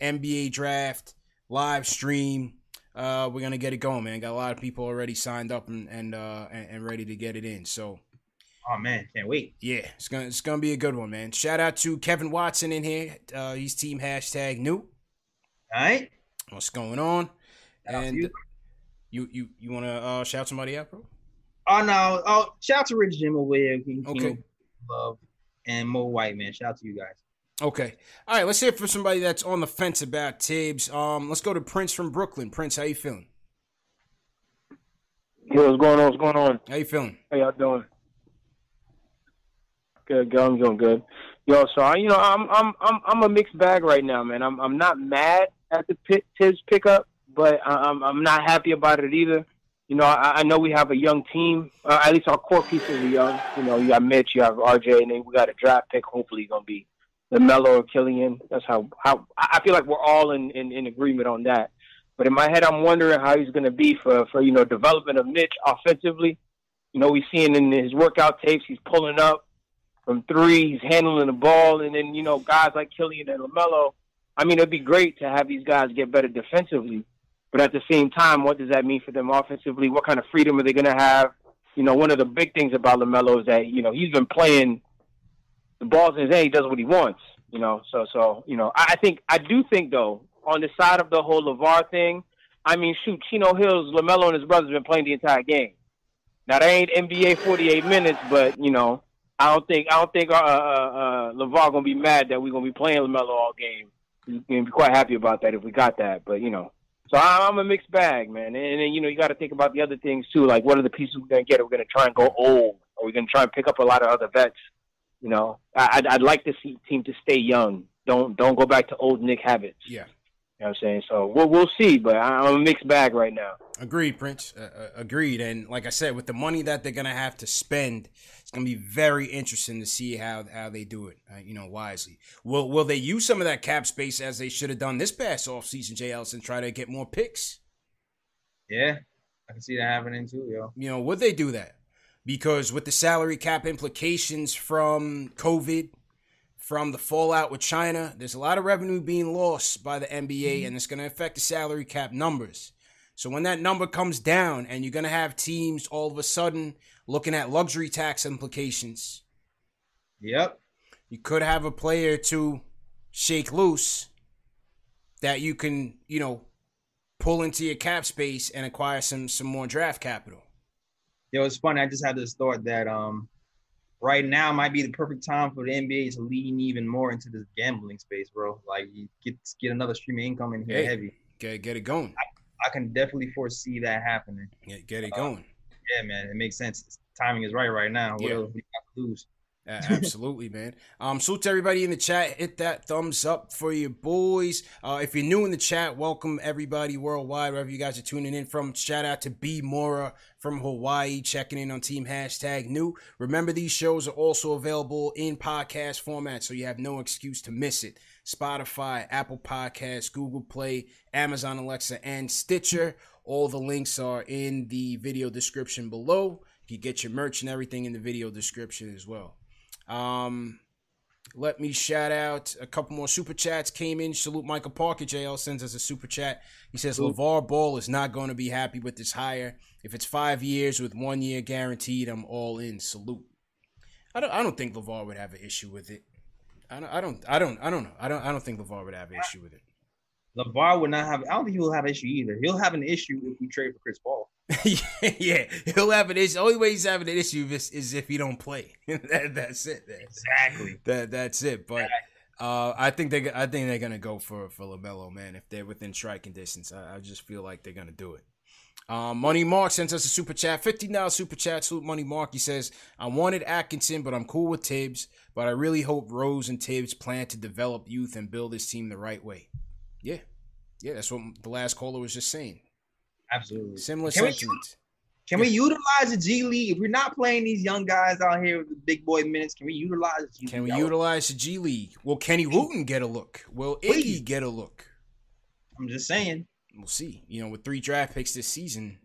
NBA Draft live stream. Uh, we're gonna get it going, man. Got a lot of people already signed up and and, uh, and, and ready to get it in. So Oh man, can't wait. yeah, it's gonna it's gonna be a good one, man. Shout out to Kevin Watson in here. Uh, he's team hashtag new. All right. What's going on? Shout And you. you you you want to uh, shout somebody out, bro? Oh no! Oh, shout out to Rich Jim over here, King Okay. King of Love, and Mo White man. Shout out to you guys. Okay. All right. Let's hear it for somebody that's on the fence about Thibs. Um, let's go to Prince from Brooklyn. Prince, how you feeling? Yo, what's going on? What's going on? How you feeling? How y'all doing? Good, good. I'm doing good. Yo, so I, you know, I'm I'm I'm I'm a mixed bag right now, man. I'm I'm not mad at the pit, Thibs pickup, but I- I'm I'm not happy about it either. You know, I, I know we have a young team. Uh, at least our core pieces are young. You know, you got Mitch, you have RJ, and then we got a draft pick. Hopefully, going to be LaMelo or Killian. That's how how I feel like we're all in, in in agreement on that. But in my head, I'm wondering how he's going to be for for you know development of Mitch offensively. You know, we seeing in his workout tapes, he's pulling up from three, he's handling the ball, and then you know guys like Killian and LaMelo. I mean, it'd be great to have these guys get better defensively, but at the same time, what does that mean for them offensively? What kind of freedom are they going to have? You know, one of the big things about LaMelo is that you know he's been playing the balls in his hand. He does what he wants. You know, so so you know, I I think I do think though on the side of the whole LaVar thing. I mean, shoot, Chino Hills, LaMelo, and his brothers been playing the entire game. Now they ain't NBA 48 minutes, but you know, I don't think I don't think uh, uh, uh, LaVar gonna be mad that we're gonna be playing LaMelo all game. He's gonna be quite happy about that if we got that. But you know, so I- I'm a mixed bag, man. And then you know, you got to think about the other things too. Like, what are the pieces we're gonna get? Are we gonna try and go old? Are we gonna try and pick up a lot of other vets? You know, I, I'd, I'd like see team to stay young. Don't don't go back to old Knick habits. Yeah. You know what I'm saying? So we'll we'll see, but I- I'm a mixed bag right now. Agreed, Prince. Uh, uh, agreed. And like I said, with the money that they're gonna have to spend, it's gonna be very interesting to see how how they do it. Uh, you know, wisely. Will Will they use some of that cap space as they should have done this past offseason, Jay Ellison, try to get more picks? Yeah, I can see that happening too, yo. You know, would they do that? Because with the salary cap implications from COVID, from the fallout with China, there's a lot of revenue being lost by the NBA, and it's going to affect the salary cap numbers. So when that number comes down, and you're going to have teams all of a sudden looking at luxury tax implications, Yep. you could have a player to shake loose that you can, you know, pull into your cap space and acquire some some more draft capital. It was funny. I just had this thought that um, right now might be the perfect time for the NBA to lean even more into this gambling space, bro. Like, you get get another stream of income in here Hey. heavy. Get get it going. I can definitely foresee that happening. Get, get it Uh, going. Yeah, man, it makes sense. Timing is right right now. What Yeah. else we got to lose? A- absolutely, man. Um, salute to everybody in the chat. Hit that thumbs up for your boys. Uh, if you're new in the chat, welcome everybody worldwide, wherever you guys are tuning in from. Shout out to B Mora from Hawaii, checking in on Team Hashtag New. Remember, these shows are also available in podcast format, so you have no excuse to miss it. Spotify, Apple Podcasts, Google Play, Amazon Alexa, and Stitcher. All the links are in the video description below. You get your merch and everything in the video description as well. Um, let me shout out a couple more super chats came in. Salute Michael Parker. JL sends us a super chat. He says LaVar Ball is not going to be happy with this hire. If it's five years with one year guaranteed, I'm all in. Salute. I don't. I don't think LaVar would have an issue with it. I don't. I don't. I don't. I don't know. I don't. I don't think LaVar would have an issue with it. LaVar would not have. I don't think he'll have an issue either. He'll have an issue if we trade for Chris Paul. Yeah, yeah, he'll have an issue. The only way he's having an issue is, is if he don't play. that, that's it. man. Exactly. That that's it. But uh, I think they I think they're gonna go for for LaMelo, man. If they're within striking distance, I, I just feel like they're gonna do it. Um, Money Mark sends us a super chat, fifteen dollars super chat. Salute Money Mark. He says, "I wanted Atkinson, but I'm cool with Thibs. But I really hope Rose and Thibs plan to develop youth and build this team the right way." Yeah, yeah, that's what the last caller was just saying. Absolutely. Similar Can we- sentiments. Can we utilize the G League? If we're not playing these young guys out here with the big boy minutes, can we utilize the G Can we utilize the G League? Will Kenny Wooten get a look? Will Iggy get a look? I'm just saying. We'll see. You know, with three draft picks this season,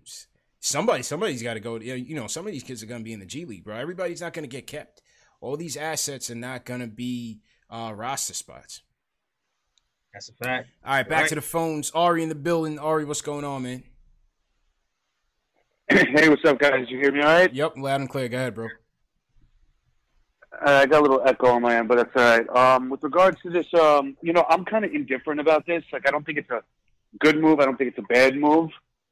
somebody, somebody's got to go. You know, some of these kids are going to be in the G League, bro. Everybody's not going to get kept. All these assets are not going to be uh, roster spots. That's a fact. All right, back Right. to the phones. Ari in the building. Ari, what's going on, man? Hey, what's up, guys? You hear me all right? Yep, loud and clear. Go ahead, bro. Uh, I got a little echo on my end, but that's all right. Um, with regards to this, um, you know, I'm kind of indifferent about this. Like, I don't think it's a good move. I don't think it's a bad move.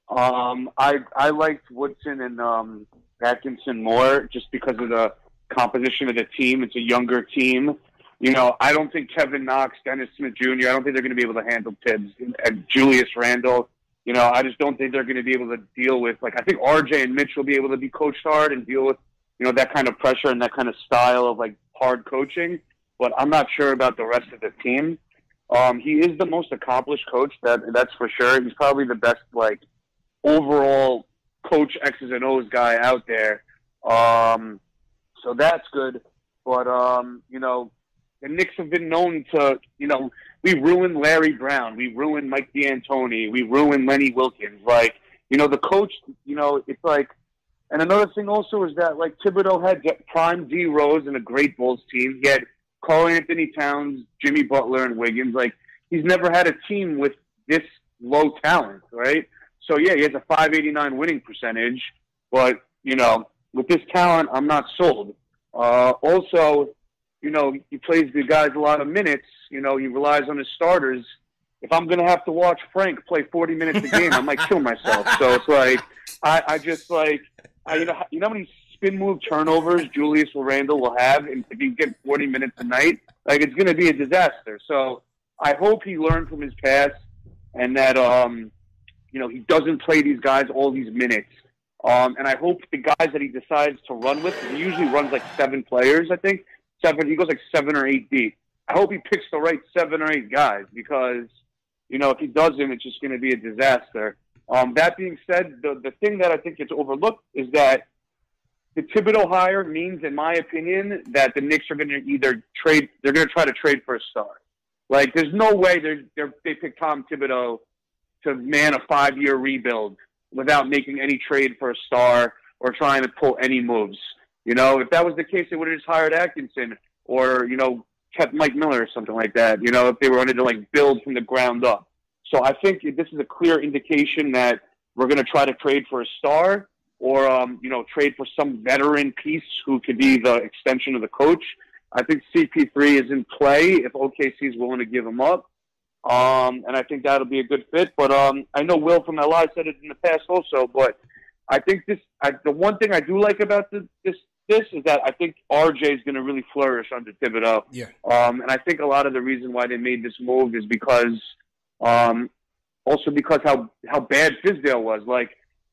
Um, I I liked Woodson and um, Atkinson more just because of the composition of the team. It's a younger team. You know, I don't think Kevin Knox, Dennis Smith Jr. I don't think they're going to be able to handle Thibs and Julius Randle. You know, I just don't think they're going to be able to deal with like I think RJ and Mitch will be able to be coached hard and deal with you know that kind of pressure and that kind of style of like hard coaching. But I'm not sure about the rest of the team. Um, he is the most accomplished coach that that's for sure. He's probably the best like overall coach X's and O's guy out there. Um, so that's good. But um, you know, the Knicks have been known to you know we ruined Larry Brown, we ruined Mike D'Antoni, we ruined Lenny Wilkens. Like you know, the coach, you know, it's like. And another thing also is that like Thibodeau had prime D Rose and a great Bulls team. He had Karl-Anthony Towns, Jimmy Butler, and Wiggins. Like he's never had a team with this low talent, right? So yeah, he has a 589 winning percentage, but you know, with this talent, I'm not sold. Uh, also, you know, he plays the guys a lot of minutes. You know, he relies on his starters. If I'm gonna have to watch Frank play 40 minutes a game, I might kill myself. So it's like, I, I just like, I, you know, you know how many spin move turnovers Julius Randle will have, if you get 40 minutes a night, like it's gonna be a disaster. So I hope he learned from his past, and that um, you know, he doesn't play these guys all these minutes. Um, and I hope the guys that he decides to run with, he usually runs like seven players, I think. Seven, he goes like seven or eight deep. I hope he picks the right seven or eight guys because, you know, if he doesn't, it's just going to be a disaster. Um, that being said, the, the thing that I think gets overlooked is that the Thibodeau hire means, in my opinion, that the Knicks are going to either trade, they're going to try to trade for a star. Like, there's no way they're, they're, they pick Tom Thibodeau to man a five year rebuild without making any trade for a star or trying to pull any moves. You know, if that was the case, they would have just hired Atkinson or, you know, kept Mike Miller or something like that, you know, if they wanted to like build from the ground up. So I think this is a clear indication that we're going to try to trade for a star or, um, you know, trade for some veteran piece who could be the extension of the coach. I think CP3 is in play if OKC is willing to give him up. Um, and I think that'll be a good fit. But um, I know Will from LI said it in the past also. But I think this, I, the one thing I do like about this, this, this is that I think RJ is going to really flourish under Thibodeau. Yeah. Um, and I think a lot of the reason why they made this move is because, um, also because how how bad Fizdale was. Like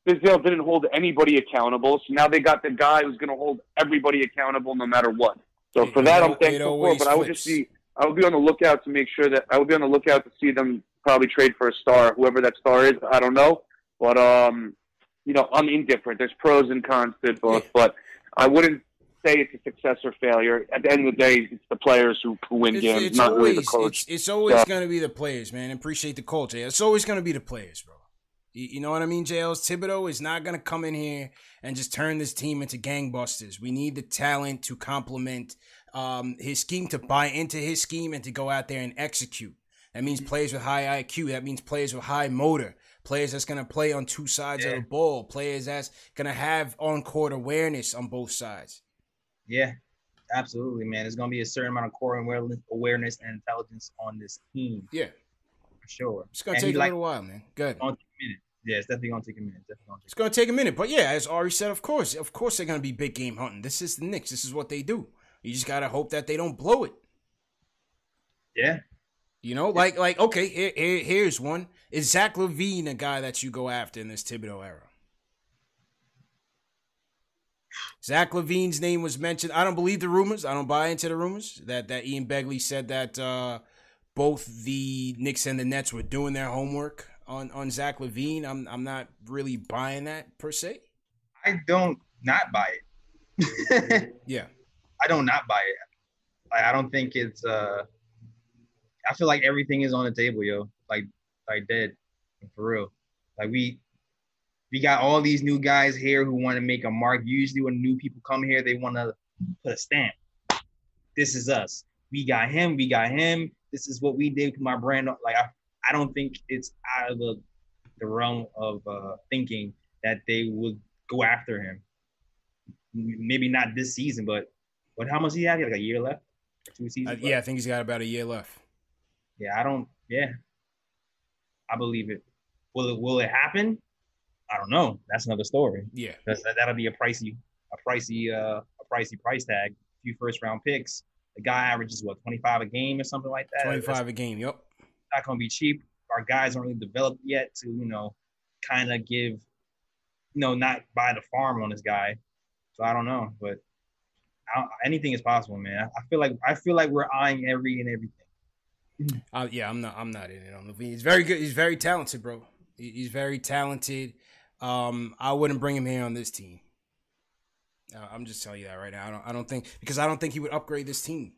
Fizdale didn't hold anybody accountable, so now they got the guy who's going to hold everybody accountable no matter what. So It- for that, I'm thankful for. But I would just be I would be on the lookout to make sure that I would be on the lookout to see them probably trade for a star, whoever that star is. I don't know, but um, you know, I'm indifferent. There's pros and cons to both, but I wouldn't say it's a success or failure. At the end of the day, it's the players who, who win It's, games, it's not always really the coach. it's, it's always So- going to be the players, man. Appreciate the call, Jay. It's always going to be the players, bro. You, you know what I mean, JLs? Thibodeau is not going to come in here and just turn this team into gangbusters. We need the talent to complement um, his scheme, to buy into his scheme, and to go out there and execute. That means players with high IQ. That means players with high motor. Players that's going to play on two sides of the ball. Players that's going to have on court awareness on both sides. Yeah, absolutely, man. There's gonna be a certain amount of core awareness, and intelligence on this team Yeah, for sure. it's going to take a like- little while, man. Good. gonna take a minute. Yeah, it's definitely gonna take a minute. Definitely gonna take It's going to take a minute, but yeah, as Ari said, of course, of course, they're going to be big game hunting. This is the Knicks. This is what they do. You just got to hope that they don't blow it. Yeah. You know, like like okay, here, here, here's one. Is Zach LaVine a guy that you go after in this Thibodeau era? Zach LaVine's name was mentioned. I don't believe the rumors. I don't buy into the rumors that that Ian Begley said that uh, both the Knicks and the Nets were doing their homework on on Zach LaVine. I'm I'm not really buying that per se. I don't not buy it. yeah, I don't not buy it. Like, I don't think it's. uh I feel like everything is on the table, yo. Like, like dead, for real. Like we, we got all these new guys here who want to make a mark. Usually, when new people come here, they want to put a stamp. This is us. We got him. We got him. This is what we did with my brand. Like I, I don't think it's out of the, the realm of uh, thinking that they would go after him. Maybe not this season, but but how much he have? Like a year left, two seasons. Uh, yeah, I think he's got about a year left. Yeah, I don't. Yeah, I believe it. Will it will it happen? I don't know. That's another story. Yeah, that, that'll be a pricey, a pricey, uh, a pricey price tag. A few first round picks. The guy averages what twenty five a game or something like that. Twenty five a game. Yep. Not gonna be cheap. Our guys aren't really developed yet to you know, kind of give, you know, not buy the farm on this guy. So I don't know, but anything is possible, man. I feel like I feel like we're eyeing every and everything. Uh, yeah, I'm not. I'm not in it on LaVine. He's very good. He's very talented, bro. He's very talented. Um, I wouldn't bring him here on this team. Uh, I'm just telling you that right now. I don't. I don't think because I don't think he would upgrade this team.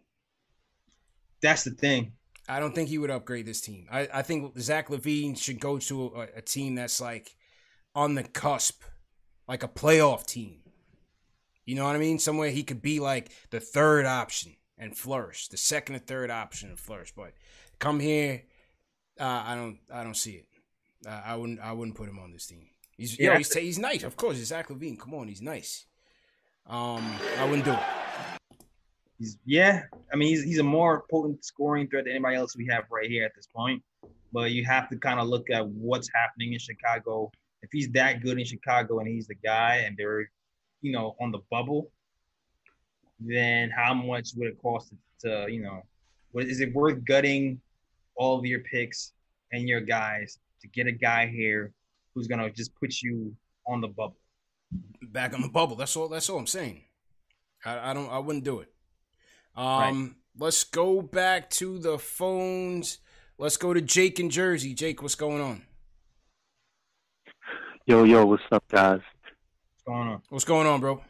That's the thing. I don't think he would upgrade this team. I, I think Zach LaVine should go to a, a team that's like on the cusp, like a playoff team. You know what I mean? Somewhere he could be like the third option and flourish, the second or third option and flourish. But come here, uh, I don't, I don't see it. Uh, I wouldn't, I wouldn't put him on this team. He's, yeah, yo, he's, he's nice, of course. He's Zach LaVine. Come on, he's nice. Um, I wouldn't do it. He's yeah. I mean, he's he's a more potent scoring threat than anybody else we have right here at this point. But you have to kind of look at what's happening in Chicago. If he's that good in Chicago and he's the guy, and they're you know, on the bubble, then how much would it cost to, to you know, what is it worth gutting all of your picks and your guys to get a guy here who's gonna just put you on the bubble? Back on the bubble. That's all. That's all I'm saying. I, I don't. I wouldn't do it. Um, right. let's go back to the phones. Let's go to Jake in Jersey. Jake, what's going on? Yo, yo, what's up, guys? What's going on? What's going on, bro?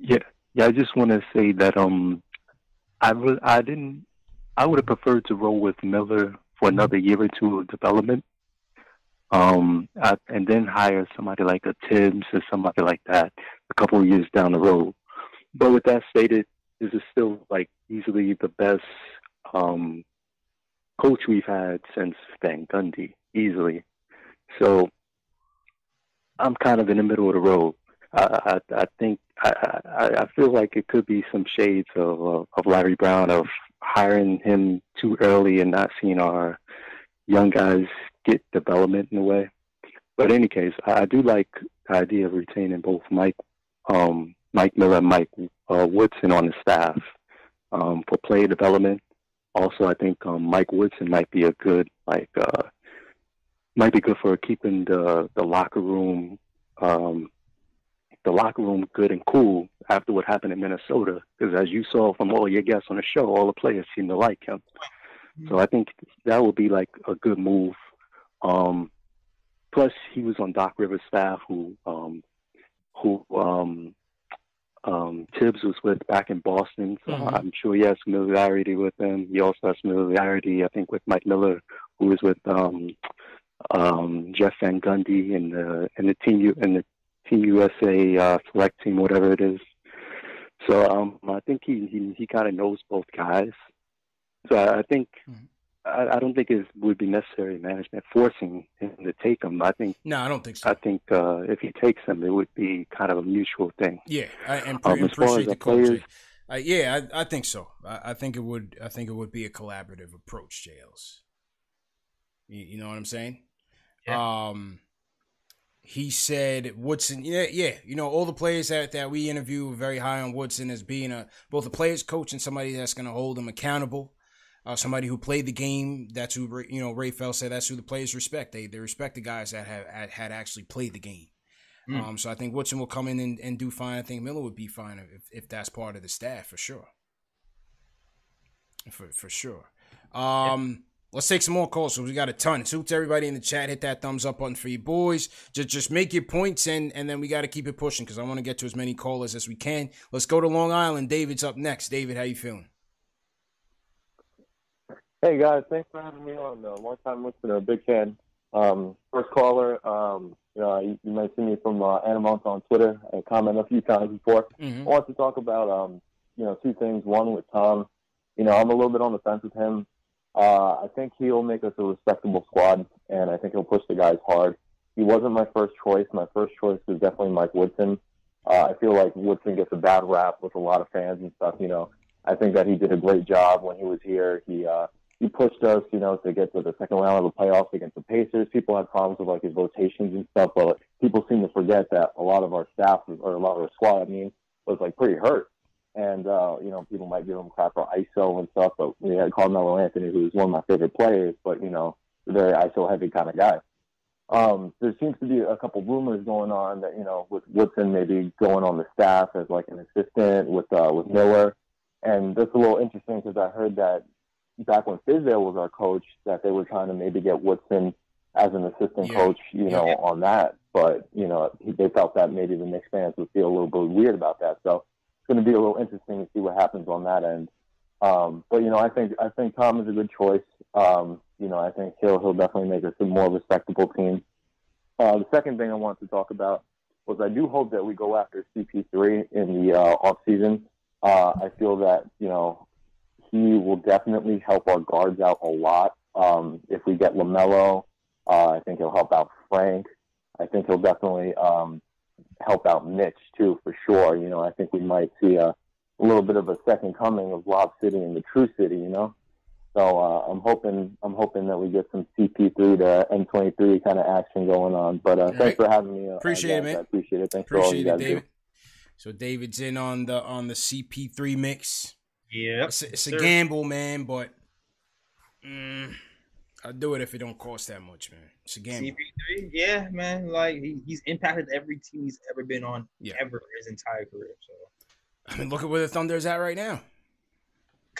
Yeah, yeah. I just want to say that um, I re- I didn't. I would have preferred to roll with Miller for another year or two of development, um, I, and then hire somebody like a Thibs or somebody like that a couple of years down the road. But with that stated, this is still like easily the best um, coach we've had since Van Gundy, easily. So I'm kind of in the middle of the road. I I, I think I, I feel like it could be some shades of of, of Larry Brown of hiring him too early and not seeing our young guys get development in a way. But in any case, I, I do like the idea of retaining both Mike um, Mike Miller and Mike uh, Woodson on the staff um, for player development. Also, I think um, Mike Woodson might be a good like uh, might be good for keeping the the locker room um, the locker room good and cool after what happened in Minnesota. Because as you saw from all your guests on the show, all the players seem to like him. So I think that would be like a good move. Um, plus, he was on Doc Rivers' staff, who um, who um, um, Thibs was with back in Boston. So mm-hmm. I'm sure he has familiarity with him. He also has familiarity, I think, with Mike Miller, who was with um, um, Jeff Van Gundy and the and the team and the Team USA uh, select team, whatever it is. So um, I think he he, he kind of knows both guys. So I, I think mm-hmm. I, I, don't think it would be necessary management forcing him to take him. I think no, I don't think so. I think uh, if he takes him, it would be kind of a mutual thing. Yeah, I and um, appreciate the players. Uh, yeah, I, I, think so. I, I, think it would. I think it would be a collaborative approach, Jails. You, you know what I'm saying? Yeah. Um, he said Woodson, yeah, yeah, you know, all the players that, that we interview were very high on Woodson as being a both a player's coach and somebody that's going to hold him accountable. Uh, somebody who played the game. That's who you know. Ray Fell said that's who the players respect. They they respect the guys that have had actually played the game. Mm. Um, so I think Woodson will come in and, and do fine. I think Miller would be fine if, if that's part of the staff for sure. For for sure. Um, Let's take some more calls. So we got a ton. So to everybody in the chat, hit that thumbs up button for you boys. Just just make your points and and then we got to keep it pushing because I want to get to as many callers as we can. Let's go to Long Island. David's up next. David, how you feeling? Hey guys, thanks for having me on. Uh, long time listener, a big fan. Um, first caller. Um, you know, you, you might see me from uh, Animont on Twitter. I commented a few times before. Mhm. I want to talk about um, you know, two things. One with Tom. You know, I'm a little bit on the fence with him. Uh, I think he'll make us a respectable squad, and I think he'll push the guys hard. He wasn't my first choice. My first choice was definitely Mike Woodson. Uh, I feel like Woodson gets a bad rap with a lot of fans and stuff. You know, I think that he did a great job when he was here. He uh, he pushed us, you know, to get to the second round of the playoffs against the Pacers. People had problems with like his rotations and stuff, but people seem to forget that a lot of our staff or a lot of our squad, I mean, was like pretty hurt. And uh, you know, people might give him crap for ISO and stuff, but we had Carmelo Anthony, who's one of my favorite players, but you know, very ISO heavy kind of guy. Um, there seems to be a couple rumors going on that you know, with Woodson maybe going on the staff as like an assistant with uh, with Miller, and that's a little interesting because I heard that back when Fizdale was our coach, that they were trying to maybe get Woodson as an assistant Yeah. coach, you know, on that. But you know, they felt that maybe the Knicks fans would feel a little bit weird about that. So going to be a little interesting to see what happens on that end. Um, but you know, I think I think Tom is a good choice. Um, you know, I think he'll he'll definitely make us a more respectable team. Uh, the second thing I want to talk about was I do hope that we go after CP3 in the uh, off season. Uh, I feel that you know he will definitely help our guards out a lot. Um, if we get LaMelo, uh, I think he'll help out Frank. I think he'll definitely um, help out Mitch too, for sure. You know, I think we might see a, a little bit of a second coming of Lob City and the True City. You know, so uh, I'm hoping I'm hoping that we get some CP3 to M23 kind of action going on. But uh, thanks right. for having me. Uh, Appreciate it, man. I appreciate it. Thanks for all Appreciate you it, guys David. do. So David's in on the on the CP3 mix. Yeah, It's, a- it's a gamble, man, but mm, I'll do it if it don't cost that much, man. It's a gamble. CP3, yeah, man. Like he, he's impacted every team he's ever been on Yeah. ever his entire career. So I mean, look at where the Thunder is at right now.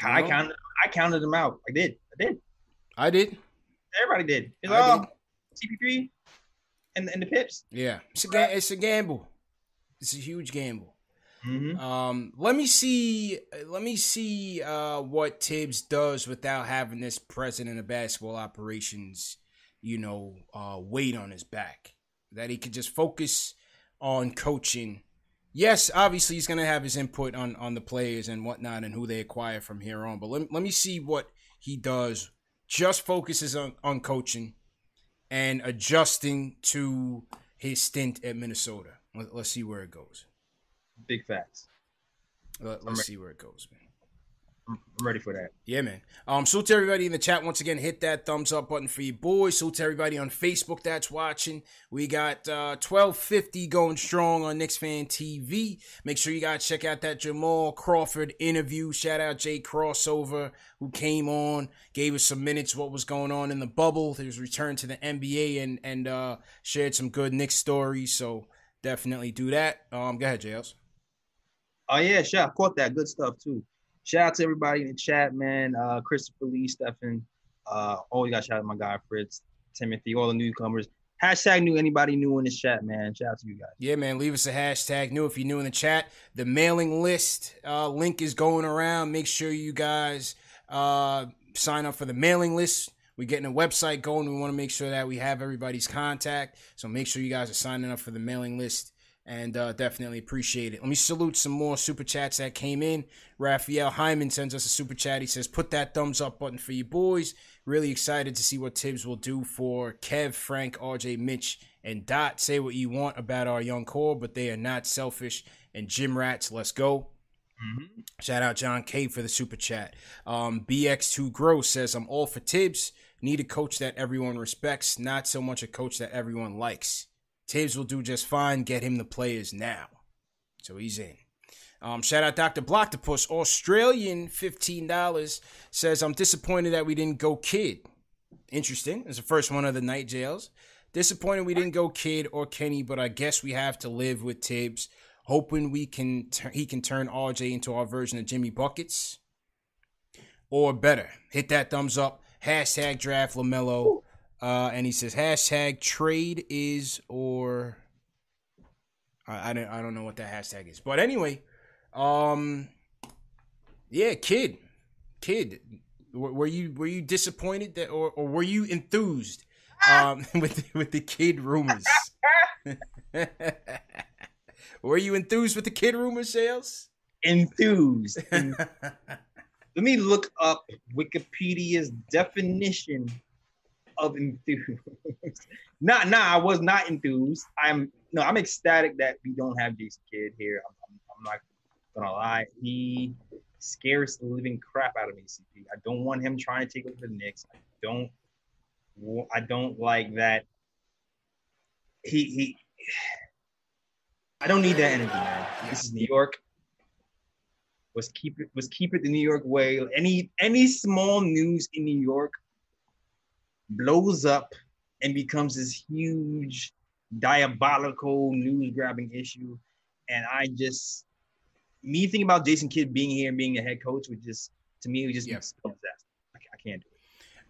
I counted I counted him out. I did. I did. I did. Everybody did. It's I um, all CP3 and and the Pips. Yeah, it's a ga- it's a gamble. It's a huge gamble. Mm-hmm. Um, let me see. Let me see uh, what Thibs does without having this president of basketball operations, you know, uh, weight on his back. That he could just focus on coaching. Yes, obviously he's gonna have his input on on the players and whatnot and who they acquire from here on. But let, let me see what he does. Just focuses on on coaching and adjusting to his stint at Minnesota. Let, let's see where it goes. Big facts. Let, us see where it goes, man. I'm ready for that. Yeah, man. Um, salute to everybody in the chat once again. Hit that thumbs up button for you boys. Salute to everybody on Facebook that's watching. We got uh, 1250 going strong on Knicks Fan TV. Make sure you guys check out that Jamal Crawford interview. Shout out Jay Crossover who came on, gave us some minutes what was going on in the bubble. His return to the NBA and and uh, shared some good Knicks stories. So definitely do that. Um, go ahead, JLs. Oh yeah, shout caught that good stuff too. Shout out to everybody in the chat, man. Uh, Christopher Lee, Stefan. Uh, oh, you got shout out to my guy Fritz, Timothy, all the newcomers. Hashtag new anybody new in the chat, man. Shout out to you guys. Yeah, man. Leave us a hashtag new if you're new in the chat. The mailing list uh, link is going around. Make sure you guys uh, sign up for the mailing list. We're getting a website going. We want to make sure that we have everybody's contact. So make sure you guys are signing up for the mailing list and uh, definitely appreciate it. Let me salute some more super chats that came in. Raphael Hyman sends us a super chat. He says, Put that thumbs up button for you boys. Really excited to see what Thibs will do for Kev, Frank, RJ, Mitch, and Dot. Say what you want about our young core, but they are not selfish. And Jim Rats, let's go. Shout out John K for the super chat. Um, BX2 Grow says, I'm all for Thibs. Need a coach that everyone respects, not so much a coach that everyone likes. Thibs will do just fine. Get him the players now. So he's in. Um, shout out Dr. Blocktopus, Australian $15 says, I'm disappointed that we didn't go Kidd. Interesting. It's the first one of the night jails. Disappointed we didn't go Kidd or Kenny, but I guess we have to live with Thibs. Hoping we can he can turn RJ into our version of Jimmy Buckets or better. Hit that thumbs up hashtag draft LaMelo, uh, and he says hashtag trade is or I, I don't I don't know what that hashtag is, but anyway, um, yeah, kid, kid, were, were you were you disappointed that or, or were you enthused um with with the Kidd rumors? were you enthused with the Kidd rumor sales? Enthused. Let me look up Wikipedia's definition of enthused. nah, nah, I was not enthused. I'm no, I'm ecstatic that we don't have Jason Kidd here. I'm, I'm, I'm not gonna lie. He scares the living crap out of me. CP. I don't want him trying to take over the Knicks. I don't. I don't like that. He he. I don't need that energy, man. This is New York. Let's keep it. Let's keep it the New York way. Any any small news in New York blows up and becomes this huge diabolical news grabbing issue. And I just me thinking about Jason Kidd being here and being a head coach would just to me it would just be. I, I can't do it.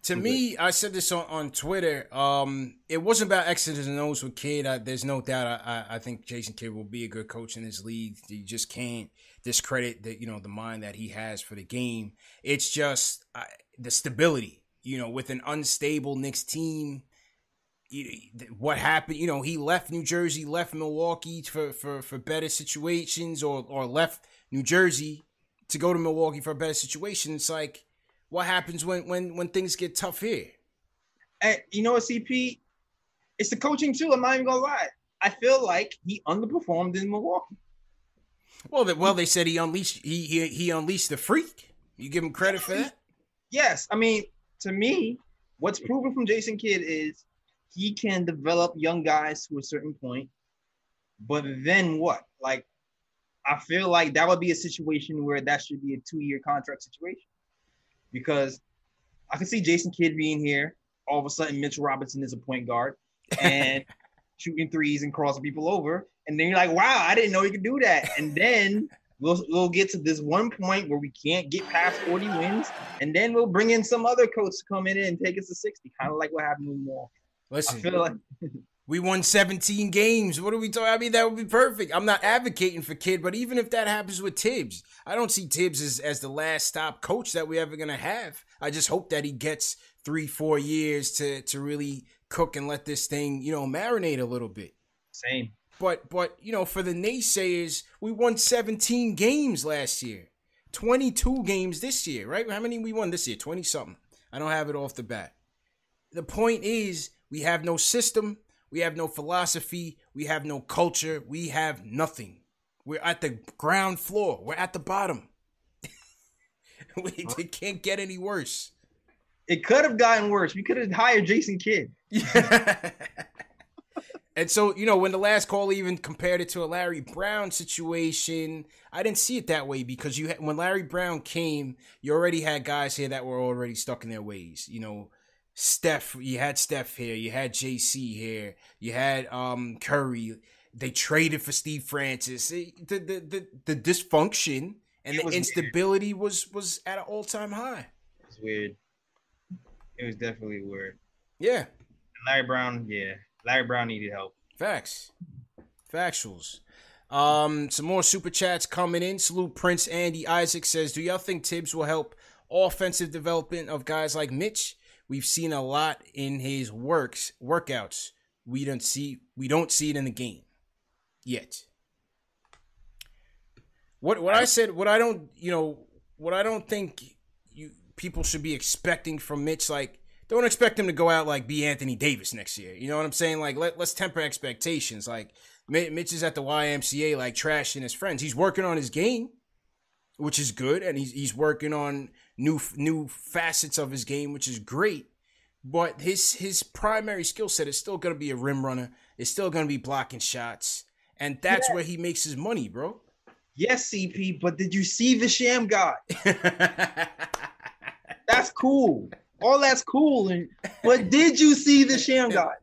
To me, I said this on, on Twitter. Um, it wasn't about X's and O's with Kidd. I, there's no doubt. I, I, I think Jason Kidd will be a good coach in this league. You just can't discredit the you know the mind that he has for the game. It's just uh, the stability. You know, with an unstable Knicks team, what happened? You know, he left New Jersey, left Milwaukee for for for better situations, or or left New Jersey to go to Milwaukee for a better situation. It's like, what happens when when when things get tough here? And you know what, CP? It's the coaching too. I'm not even gonna lie. I feel like he underperformed in Milwaukee. Well, the, well, they said he unleashed he, he he unleashed the freak. You give him credit for that? Yes, I mean, to me, what's proven from Jason Kidd is he can develop young guys to a certain point, but then what? Like, I feel like that would be a situation where that should be a two-year contract situation, because I can see Jason Kidd being here. All of a sudden, Mitchell Robinson is a point guard and shooting threes and crossing people over, and then you're like, "Wow, I didn't know he could do that." And then we'll we'll get to this one point where we can't get past 40 wins, and then we'll bring in some other coach to come in and take us to 60, kind of like what happened with Milwaukee. Listen, I feel like we won 17 games. What are we talking? I mean, that would be perfect. I'm not advocating for Kidd, but even if that happens with Thibs, I don't see Thibs as, as the last stop coach that we're ever gonna have. I just hope that he gets three, four years to to really cook and let this thing, you know, marinate a little bit. Same. But but you know, for the naysayers, we won 17 games last year. 22 games this year, right? How many we won this year? 20 something. I don't have it off the bat. The point is, we have no system, we have no philosophy, we have no culture, we have nothing. We're at the ground floor. We're at the bottom. we, it can't get any worse. It could have gotten worse. We could have hired Jason Kidd. And so, you know, when the last call even compared it to a Larry Brown situation, I didn't see it that way because you had, when Larry Brown came, you already had guys here that were already stuck in their ways. You know, Steph, you had Steph here, you had JC here, you had um Curry. They traded for Steve Francis. The the the, the dysfunction and It the was instability was was at an all time high. It was weird. It was definitely weird. Yeah. Larry Brown, yeah. Larry Brown needed help. Facts. Factuals. Um, some more super chats coming in. Salute Prince Andy Isaac says, Do y'all think Thibs will help offensive development of guys like Mitch? We've seen a lot in his works workouts. We don't see we don't see it in the game yet. What what I said, what I don't, you know, what I don't think you people should be expecting from Mitch, like don't expect him to go out like be Anthony Davis next year. You know what I'm saying? Like let let's temper expectations. Like Mi- Mitch is at the YMCA like trashing his friends. He's working on his game, which is good, and he's he's working on new new facets of his game, which is great. But his his primary skill set is still going to be a rim runner. It's still going to be blocking shots, and that's Yeah. where he makes his money, bro. Yes, CP, but did you see the sham guy? that's cool. All that's cool. And but did you see the sham god?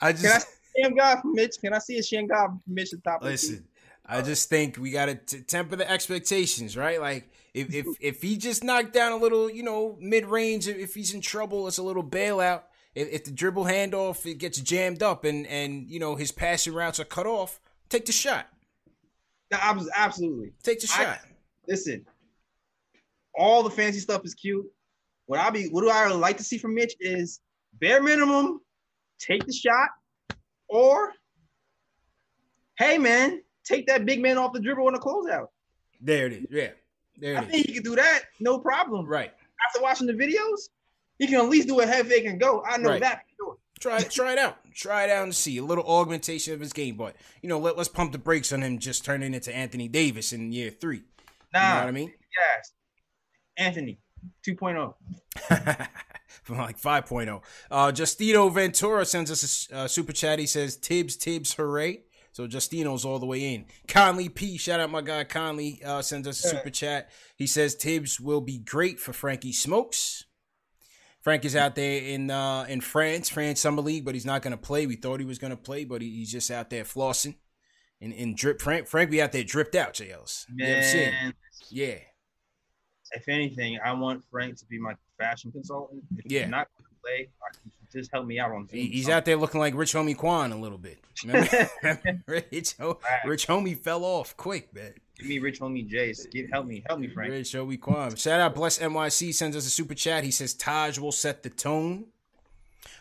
I Can I see sham god from Mitch? Can I see a sham god from Mitch at the top of Listen, I just think we got to temper the expectations, right? Like if if if he just knocked down a little, you know, mid range, if he's in trouble, it's a little bailout. If, if the dribble handoff it gets jammed up and and you know his passing routes are cut off, take the shot. Absolutely, take the shot. I, listen, all the fancy stuff is cute. What I be, what do I like to see from Mitch is bare minimum, take the shot, or hey man, take that big man off the dribble on a closeout. There it is. Yeah. There I think he can do that, no problem. Right. After watching the videos, he can at least do a head fake and go. I know right. that. Try it, try it out. Try it out and see a little augmentation of his game. But you know, let, let's pump the brakes on him just turning into Anthony Davis in year three. Nah, you know what I mean? Yes. Anthony 2.0. From like 5.0. Uh, Justino Ventura sends us a uh, super chat. He says, Thibs, Thibs, hooray. So Justino's all the way in. Conley P, shout out my guy Conley, uh, sends us a super chat. He says Thibs will be great for Frankie Smokes. Frank is out there in uh, in France, France Summer League, but he's not going to play. We thought he was going to play, but he, he's just out there flossing and, and drip. Frank, Frank be out there dripped out, JLs. Man, yeah. If anything, I want Frank to be my fashion consultant. If yeah. not play, just help me out on. Zoom he's out there looking like Rich Homie Quan a little bit. Rich, Rich Homie fell off quick, man. Give me Rich Homie Jace. Give, help me, help me, Frank. Rich Homie Quan. Shout out Bless NYC sends us a super chat. He says Taj will set the tone.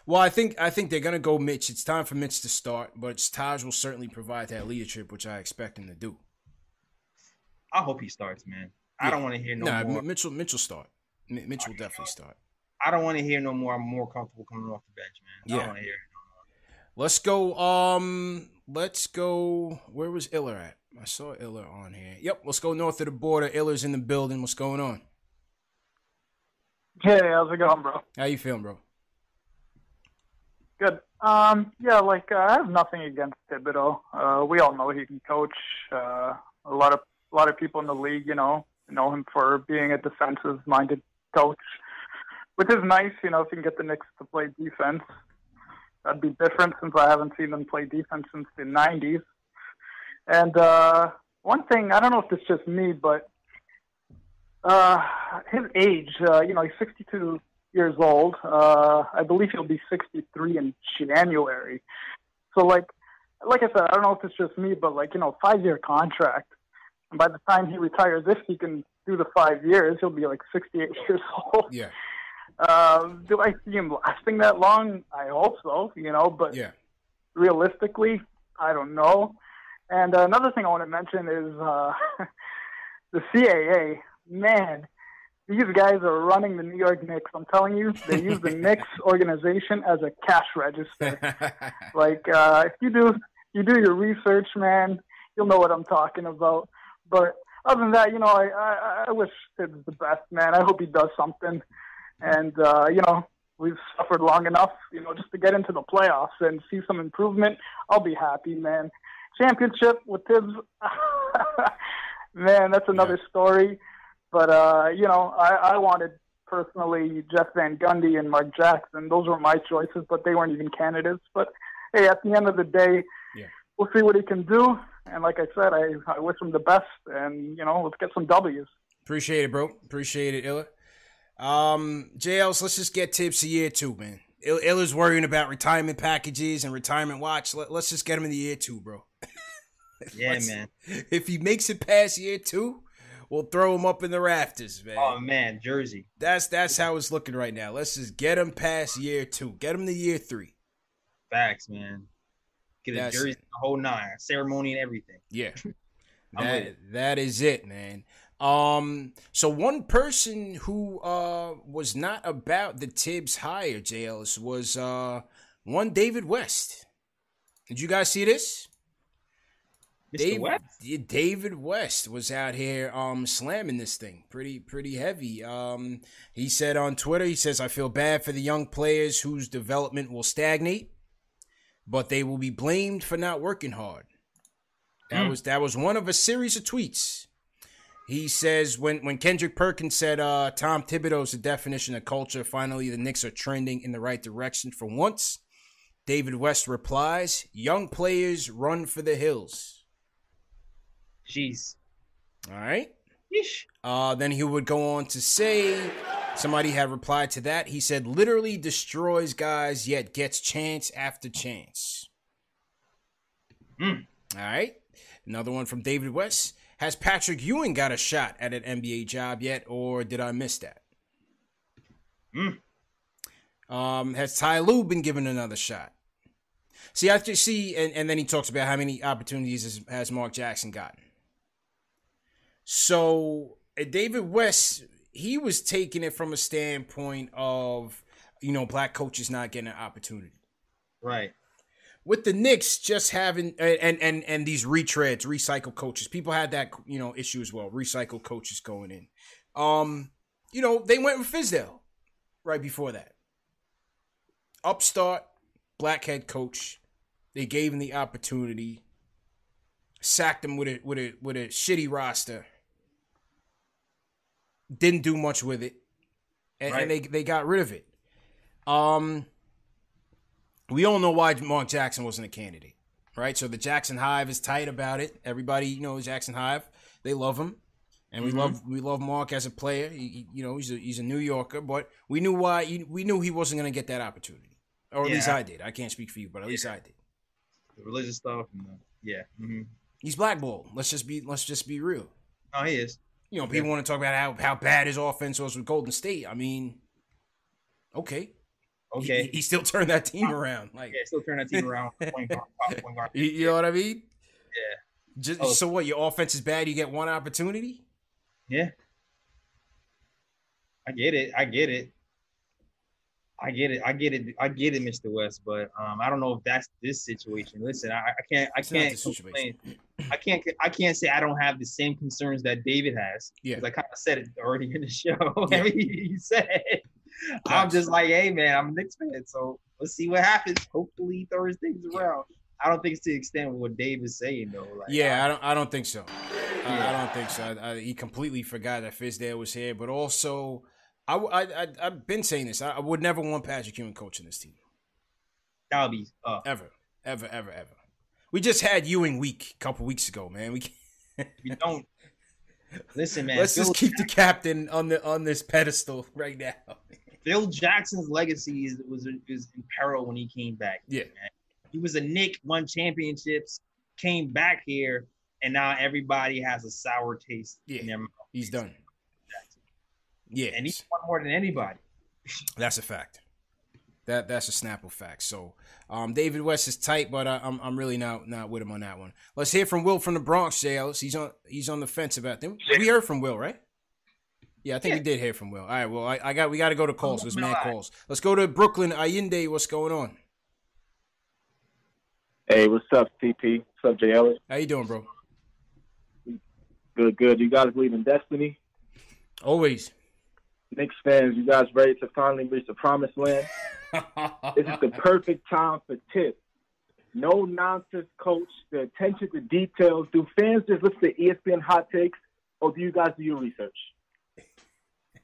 Well, I think I think they're gonna go Mitch. It's time for Mitch to start, but Taj will certainly provide that leadership, which I expect him to do. I hope he starts, man. Yeah. I don't want to hear no nah, more. Mitchell Mitchell start. Mitchell will definitely start. I don't want to hear no more. I'm more comfortable coming off the bench, man. Yeah. I don't want to hear it no Let's go. Um, let's go. Where was Iller at? I saw Iller on here. Yep. Let's go north of the border. Iller's in the building. What's going on? Hey, how's it going, bro? How you feeling, bro? Good. Um, yeah, like uh, I have nothing against Thibodeau. Uh, we all know he can coach. Uh, a lot of a lot of people in the league, you know, know him for being a defensive-minded coach which is nice. You know, if you can get the Knicks to play defense, that'd be different since I haven't seen them play defense since the '90s. And uh, one thing, I don't know if it's just me, but uh, his age, uh, you know, he's 62 years old. Uh, I believe he'll be 63 in January. So, like, like I said, I don't know if it's just me, but like, you know, five-year contract. And by the time he retires, if he can do the five years, he'll be like 68 years old. Yeah. Um, do I see him lasting that long? I hope so, you know, but yeah. realistically, I don't know. And uh, another thing I want to mention is uh, the CAA. Man, these guys are running the New York Knicks. I'm telling you, they use the Knicks organization as a cash register. like, uh, if you do you do your research, man, you'll know what I'm talking about. But other than that, you know, I I, I wish Sid's the best, man. I hope he does something. And, uh, you know, we've suffered long enough, you know, just to get into the playoffs and see some improvement. I'll be happy, man. Championship with Thibs, man, that's another yeah. story. But, uh, you know, I, I wanted personally Jeff Van Gundy and Mark Jackson. Those were my choices, but they weren't even candidates. But, hey, at the end of the day, yeah. We'll see what he can do. And like I said, I, I wish him the best. And, you know, let's get some W's. Appreciate it, bro. Appreciate it, Illa. Um, JLs, let's just get Thibs a year two, man. Iller's worrying about retirement packages and retirement watch. Let, us just get him in the year two, bro. yeah, man. If he makes it past year two, we'll throw him up in the rafters, man. Oh man, Jersey. That's that's how it's looking right now. Let's just get him past year two. Get him to year three. Facts, man. Get a jersey, the whole nine, ceremony and everything. Yeah. that, that is it, man. Um, so one person who uh was not about the Thibs hire, JLs, was uh one David West. Did you guys see this? David, West? David West was out here um slamming this thing pretty pretty heavy. Um he said on Twitter, he says, I feel bad for the young players whose development will stagnate, but they will be blamed for not working hard. That mm. was that was one of a series of tweets he says when, when Kendrick Perkins said uh, Tom Thibodeau's the definition of culture, finally the Knicks are trending in the right direction for once. David West replies, Young players run for the hills. Jeez. All right. Uh, then he would go on to say, somebody had replied to that. He said, literally destroys guys, yet gets chance after chance. Mm. All right. Another one from David West. Has Patrick Ewing got a shot at an NBA job yet, or did I miss that? Mm. Um, has Ty Lue been given another shot? See, I just see, and, and then he talks about how many opportunities has, has Mark Jackson gotten. So uh, David West, he was taking it from a standpoint of, you know, black coaches not getting an opportunity. Right. With the Knicks just having and and and these retreads, recycle coaches, people had that you know issue as well. Recycle coaches going in. Um, you know, they went with Fizdale right before that. Upstart, black head coach. They gave him the opportunity. Sacked him with a with a with a shitty roster. Didn't do much with it. And, Right. and they they got rid of it. Um we all know why Mark Jackson wasn't a candidate, right? So the Jackson Hive is tight about it. Everybody you knows Jackson Hive. They love him, and we Mhm. love we love Mark as a player. He, you know, he's a he's a New Yorker, but we knew why. We knew he wasn't going to get that opportunity, or at least I did. I can't speak for you, but at least I did. The religious stuff. And the, yeah. hmm He's blackballed. Let's just be let's just be real. Oh, he is. You know, people want to talk about how, how bad his offense was with Golden State. I mean, okay, Okay. he, he still turned that team around. Like, Yeah, still turned that team around. Point guard, top point guard. you, you know what I mean? Yeah. Just, Oh. So what? Your offense is bad. You get one opportunity. Yeah. I get it. I get it. I get it. I get it. I get it, Mr. West. But um, I don't know if that's this situation. Listen, I, I can't. I It's can't complain. I can't. I can't say I don't have the same concerns that David has. Yeah. I kind of said it already in the show. Yeah. You said. I'm just like, hey man, I'm a Knicks fan, so let's see what happens. Hopefully, he throws things around. I don't think it's to the extent of what Dave is saying though. Like, Yeah, I don't. I don't think so. I, I don't think so. I, I, he completely forgot that Fizdale was here, but also, I, I, I I've been saying this. I, I would never want Patrick Ewing coaching this team that'll be uh, ever, ever, ever, ever. We just had Ewing week a couple weeks ago, man. We we don't. Listen, man. let's Phil- just keep the captain on the on this pedestal right now. Phil Jackson's legacy is was is in peril when he came back. Yeah. man. He was a Knick, won championships, came back here, and now everybody has a sour taste in their mouth. He's done. Yeah, and he's won more than anybody. That's a fact. That that's a Snapple fact. So, um, David West is tight, but I, I'm I'm really not not with him on that one. Let's hear from Will from the Bronx jails. He's on he's on the fence about them. We heard from Will, right? Yeah, I think we did hear from Will. All right, well, I, I got we got to go to calls. There's mad calls. Let's go to Brooklyn. Allende, what's going on? Hey, what's up, CP? What's up, Jay Ellis? How you doing, bro? Good, good. You guys believe in destiny? Always. Knicks fans, you guys ready to finally reach the promised land? this is the perfect time for Thibs. No nonsense, coach. The attention to details. Do fans just listen to ESPN hot takes, or do you guys do your research?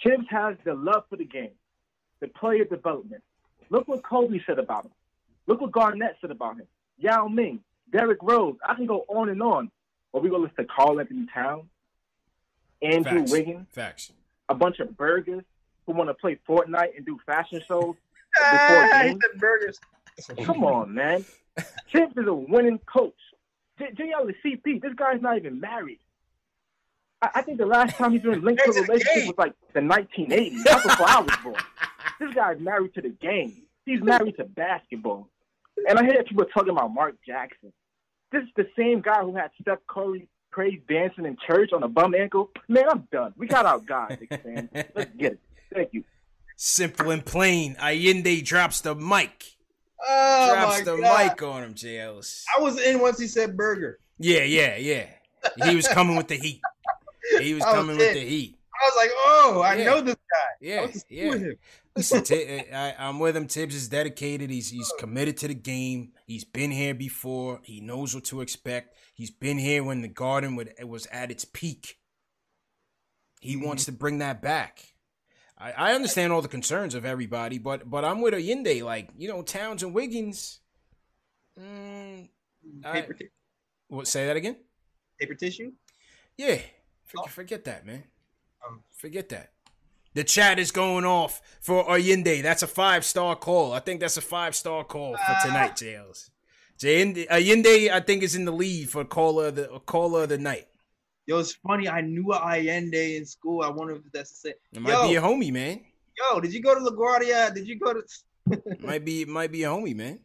Thibs has the love for the game, the player development. Look what Kobe said about him. Look what Garnett said about him. Yao Ming, Derrick Rose. I can go on and on. Or we go listen to Karl-Anthony Towns, Andrew Facts. Wiggins, Facts. A bunch of burgers who want to play Fortnite and do fashion shows before games. burgers. Come on, man. Thibs is a winning coach. J- JL is CP. This guy's not even married. I, I think the last time he's been linked to a relationship was like the 1980s. That's before I was born. This guy's married to the game. He's married to basketball. And I hear that people talking about Mark Jackson. This is the same guy who had Steph Curry praise dancing in church on a bum ankle. Man, I'm done. We got our God, Knicks fans. Let's get it. Thank you. Simple and plain. Allende drops the mic. Oh drops my the God. mic on him, J. Ellis. I was in once he said burger. Yeah, yeah, yeah. He was coming with the heat. He was I was coming with the heat. I was like, oh, I Yeah. know this guy. Yeah, went yeah. with him. Listen, Ti- I, I'm with him. Thibs is dedicated. He's he's committed to the game. He's been here before. He knows what to expect. He's been here when the Garden would, was at its peak. He wants to bring that back. I, I understand all the concerns of everybody, but but I'm with Allende. Like you know, Towns and Wiggins. Mm, I- Paper, t- what? Say that again. paper tissue. Yeah, forget, forget that, man. Um, Forget that. The chat is going off for Allende. That's a five star call. I think that's a five star call for tonight, Jails. Allende, I think, is in the lead for caller of the caller of the night. Yo, it's funny. I knew Allende in school. I wonder if that's the same. It might be a homie, man. Yo, did you go to LaGuardia? Did you go to? might be might be a homie, man.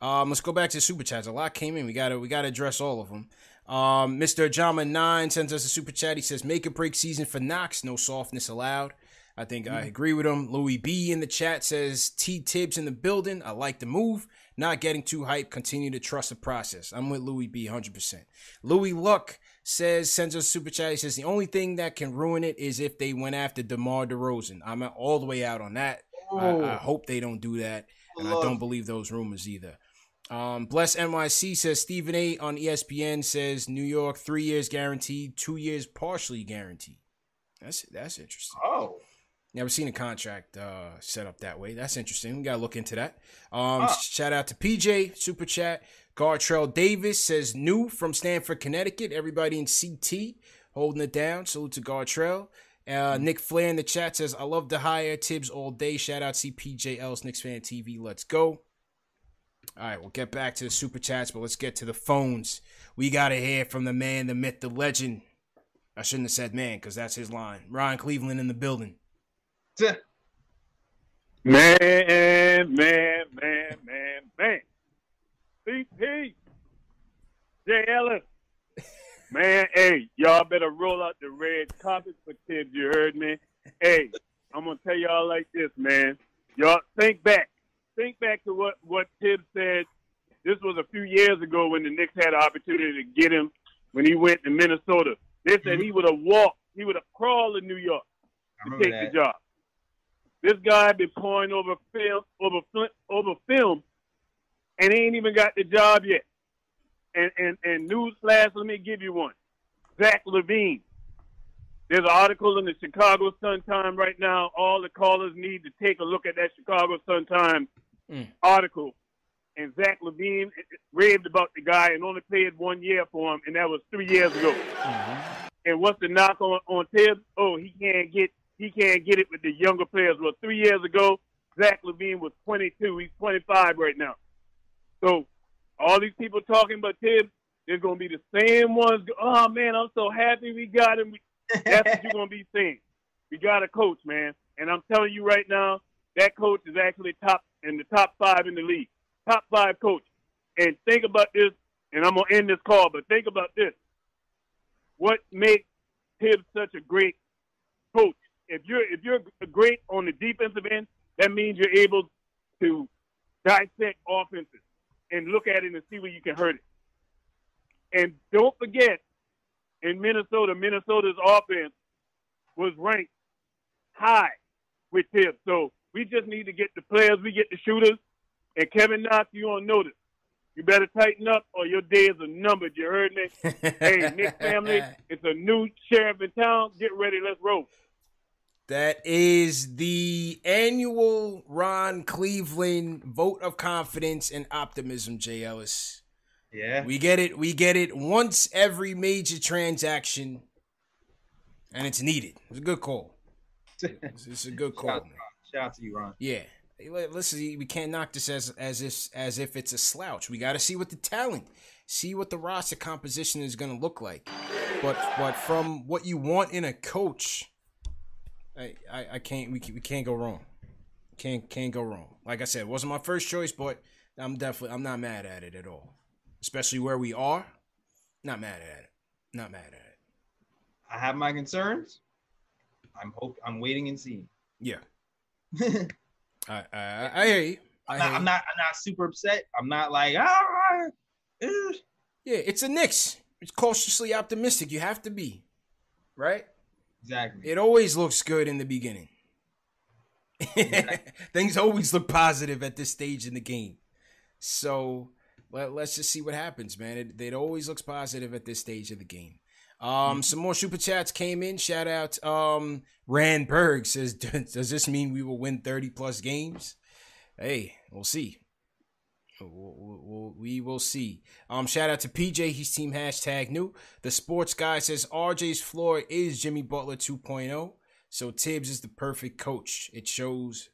Um, let's go back to the super chats. A lot came in. We gotta we gotta address all of them. Um, Mr. Jama Nine sends us a super chat. He says, "Make a break season for Knox. No softness allowed." I think I agree with him. Louis B in the chat says, "T Thibs in the building. I like the move. Not getting too hyped. Continue to trust the process." I'm with Louis B 100. percent Louis Luck says sends us a super chat. He says the only thing that can ruin it is if they went after DeMar DeRozan. I'm all the way out on that. I, I hope they don't do that, and I don't believe those rumors either. Um, Bless NYC says Stephen A on ESPN says New York three years guaranteed, two years partially guaranteed. That's that's interesting. Oh, never seen a contract uh, set up that way. That's interesting. We gotta look into that. Um, shout out to PJ Super Chat. Gartrell Davis says new from Stamford, Connecticut. Everybody in CT holding it down. Salute to Gartrell. Uh, Nick Flair in the chat says, I love the hire Thibs all day. Shout out to CPJL's Knicks Fan TV. Let's go. All right, we'll get back to the super chats, but let's get to the phones. We got to hear from the man, the myth, the legend. I shouldn't have said man because that's his line. Ryan Cleveland in the building. Man, man, man, man, man. CP. Jay Ellis. Man, hey, y'all better roll out the red carpet for Thibs, you heard me? Hey, I'm gonna tell y'all like this, man. Y'all think back. Think back to what, what Thibs said. This was a few years ago when the Knicks had an opportunity to get him when he went to Minnesota. They said he mm-hmm. would have walked, he would have crawled to New York to take that. the job. This guy been pouring over film over over film, and he ain't even got the job yet. And and and newsflash, let me give you one. Zach LaVine. There's an article in the Chicago Sun Times right now. All the callers need to take a look at that Chicago Sun Times Mm. article. And Zach LaVine raved about the guy and only played one year for him, and that was three years ago. Mm-hmm. And what's the knock on on Thibs? Oh, he can't get he can't get it with the younger players. Well, three years ago, Zach LaVine was 22. He's 25 right now. So all these people talking about Thibs, there's gonna be the same ones. Oh man, I'm so happy we got him. That's what you're gonna be saying. We got a coach, man, and I'm telling you right now, that coach is actually top in the top five in the league, top five coach. And think about this, and I'm gonna end this call, but think about this. What makes Thibs such a great coach? If you're if you're great on the defensive end, that means you're able to dissect offenses and look at it and see where you can hurt it. And don't forget, in Minnesota, Minnesota's offense was ranked high with Thibs. So we just need to get the players, we get the shooters, and Kevin Knox, you on notice. You better tighten up or your days are numbered. You heard me? hey, Knick family, it's a new sheriff in town. Get ready, let's roll. That is the annual Ron Cleveland vote of confidence and optimism, Jay Ellis. Yeah. We get it. We get it once every major transaction, and it's needed. It's a good call. It's, it's a good call. Shout, out to you, Ron. Yeah. Hey, let- Let's see. We can't knock this as as if as if it's a slouch. We got to see what the talent, see what the roster composition is going to look like. But but from what you want in a coach, I I, I can't we, we can't go wrong. Can't can't go wrong. Like I said, it wasn't my first choice, but I'm definitely I'm not mad at it at all. Especially where we are, not mad at it. Not mad at it. I have my concerns. I'm hope I'm waiting and seeing. Yeah. I I, I hear you. I I'm hear not, I'm not. I'm not super upset. I'm not like ah. eh." Yeah, it's a Knicks. It's cautiously optimistic. You have to be, right? Exactly. It always looks good in the beginning. Things always look positive at this stage in the game. So let, let's just see what happens, man. It, it always looks positive at this stage of the game. Um, some more super chats came in. Shout out, um, Rand Berg says, "Does this mean we will win thirty plus games?" Hey, we'll see. We'll, we'll, we will see. Um, shout out to PJ. He's team hashtag new. The sports guy says RJ's floor is Jimmy Butler 2.0. So Thibs is the perfect coach. It shows.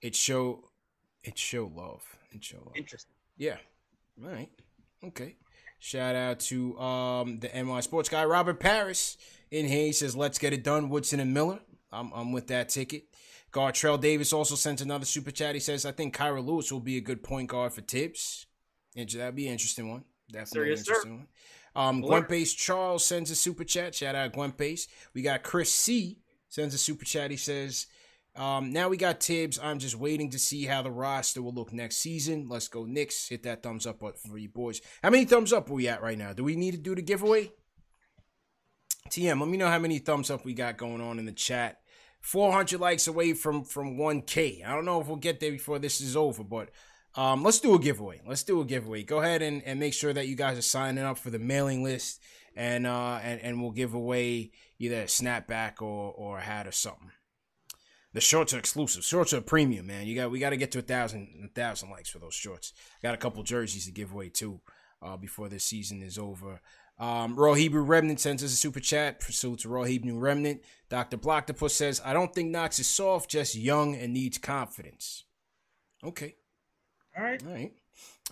It show. It show love. It show love. Interesting. Yeah. All right. Okay. Shout out to um the NY sports guy Robert Paris in here. He says, "Let's get it done." Woodson and Miller. I'm I'm with that ticket. Gartrell Davis also sent another super chat. He says, I think Kira Lewis will be a good point guard for Thibs. That'd be an interesting one. Definitely Yes, an sir. interesting one. Um. Gwen Pace Charles sends a super chat. Shout out Gwen Pace. We got Chris C sends a super chat. He says, um, now we got Thibs. I'm just waiting to see how the roster will look next season. Let's go, Knicks. Hit that thumbs up button for you boys. How many thumbs up are we at right now? Do we need to do the giveaway? TM, let me know how many thumbs up we got going on in the chat. 400 likes away from from 1K. I don't know if we'll get there before this is over, but um, let's do a giveaway. Let's do a giveaway. Go ahead and, and make sure that you guys are signing up for the mailing list, and uh and, and we'll give away either a snapback or or a hat or something. The shorts are exclusive. Shorts are premium, man. You got we got to get to a thousand a thousand likes for those shorts. Got a couple jerseys to give away too uh, before this season is over. Um, Raw Hebrew Remnant sends us a super chat. Pursuit to Raw Hebrew Remnant. Dr. Blocktopus says, I don't think Knox is soft, just young and needs confidence. Okay. All right. All right.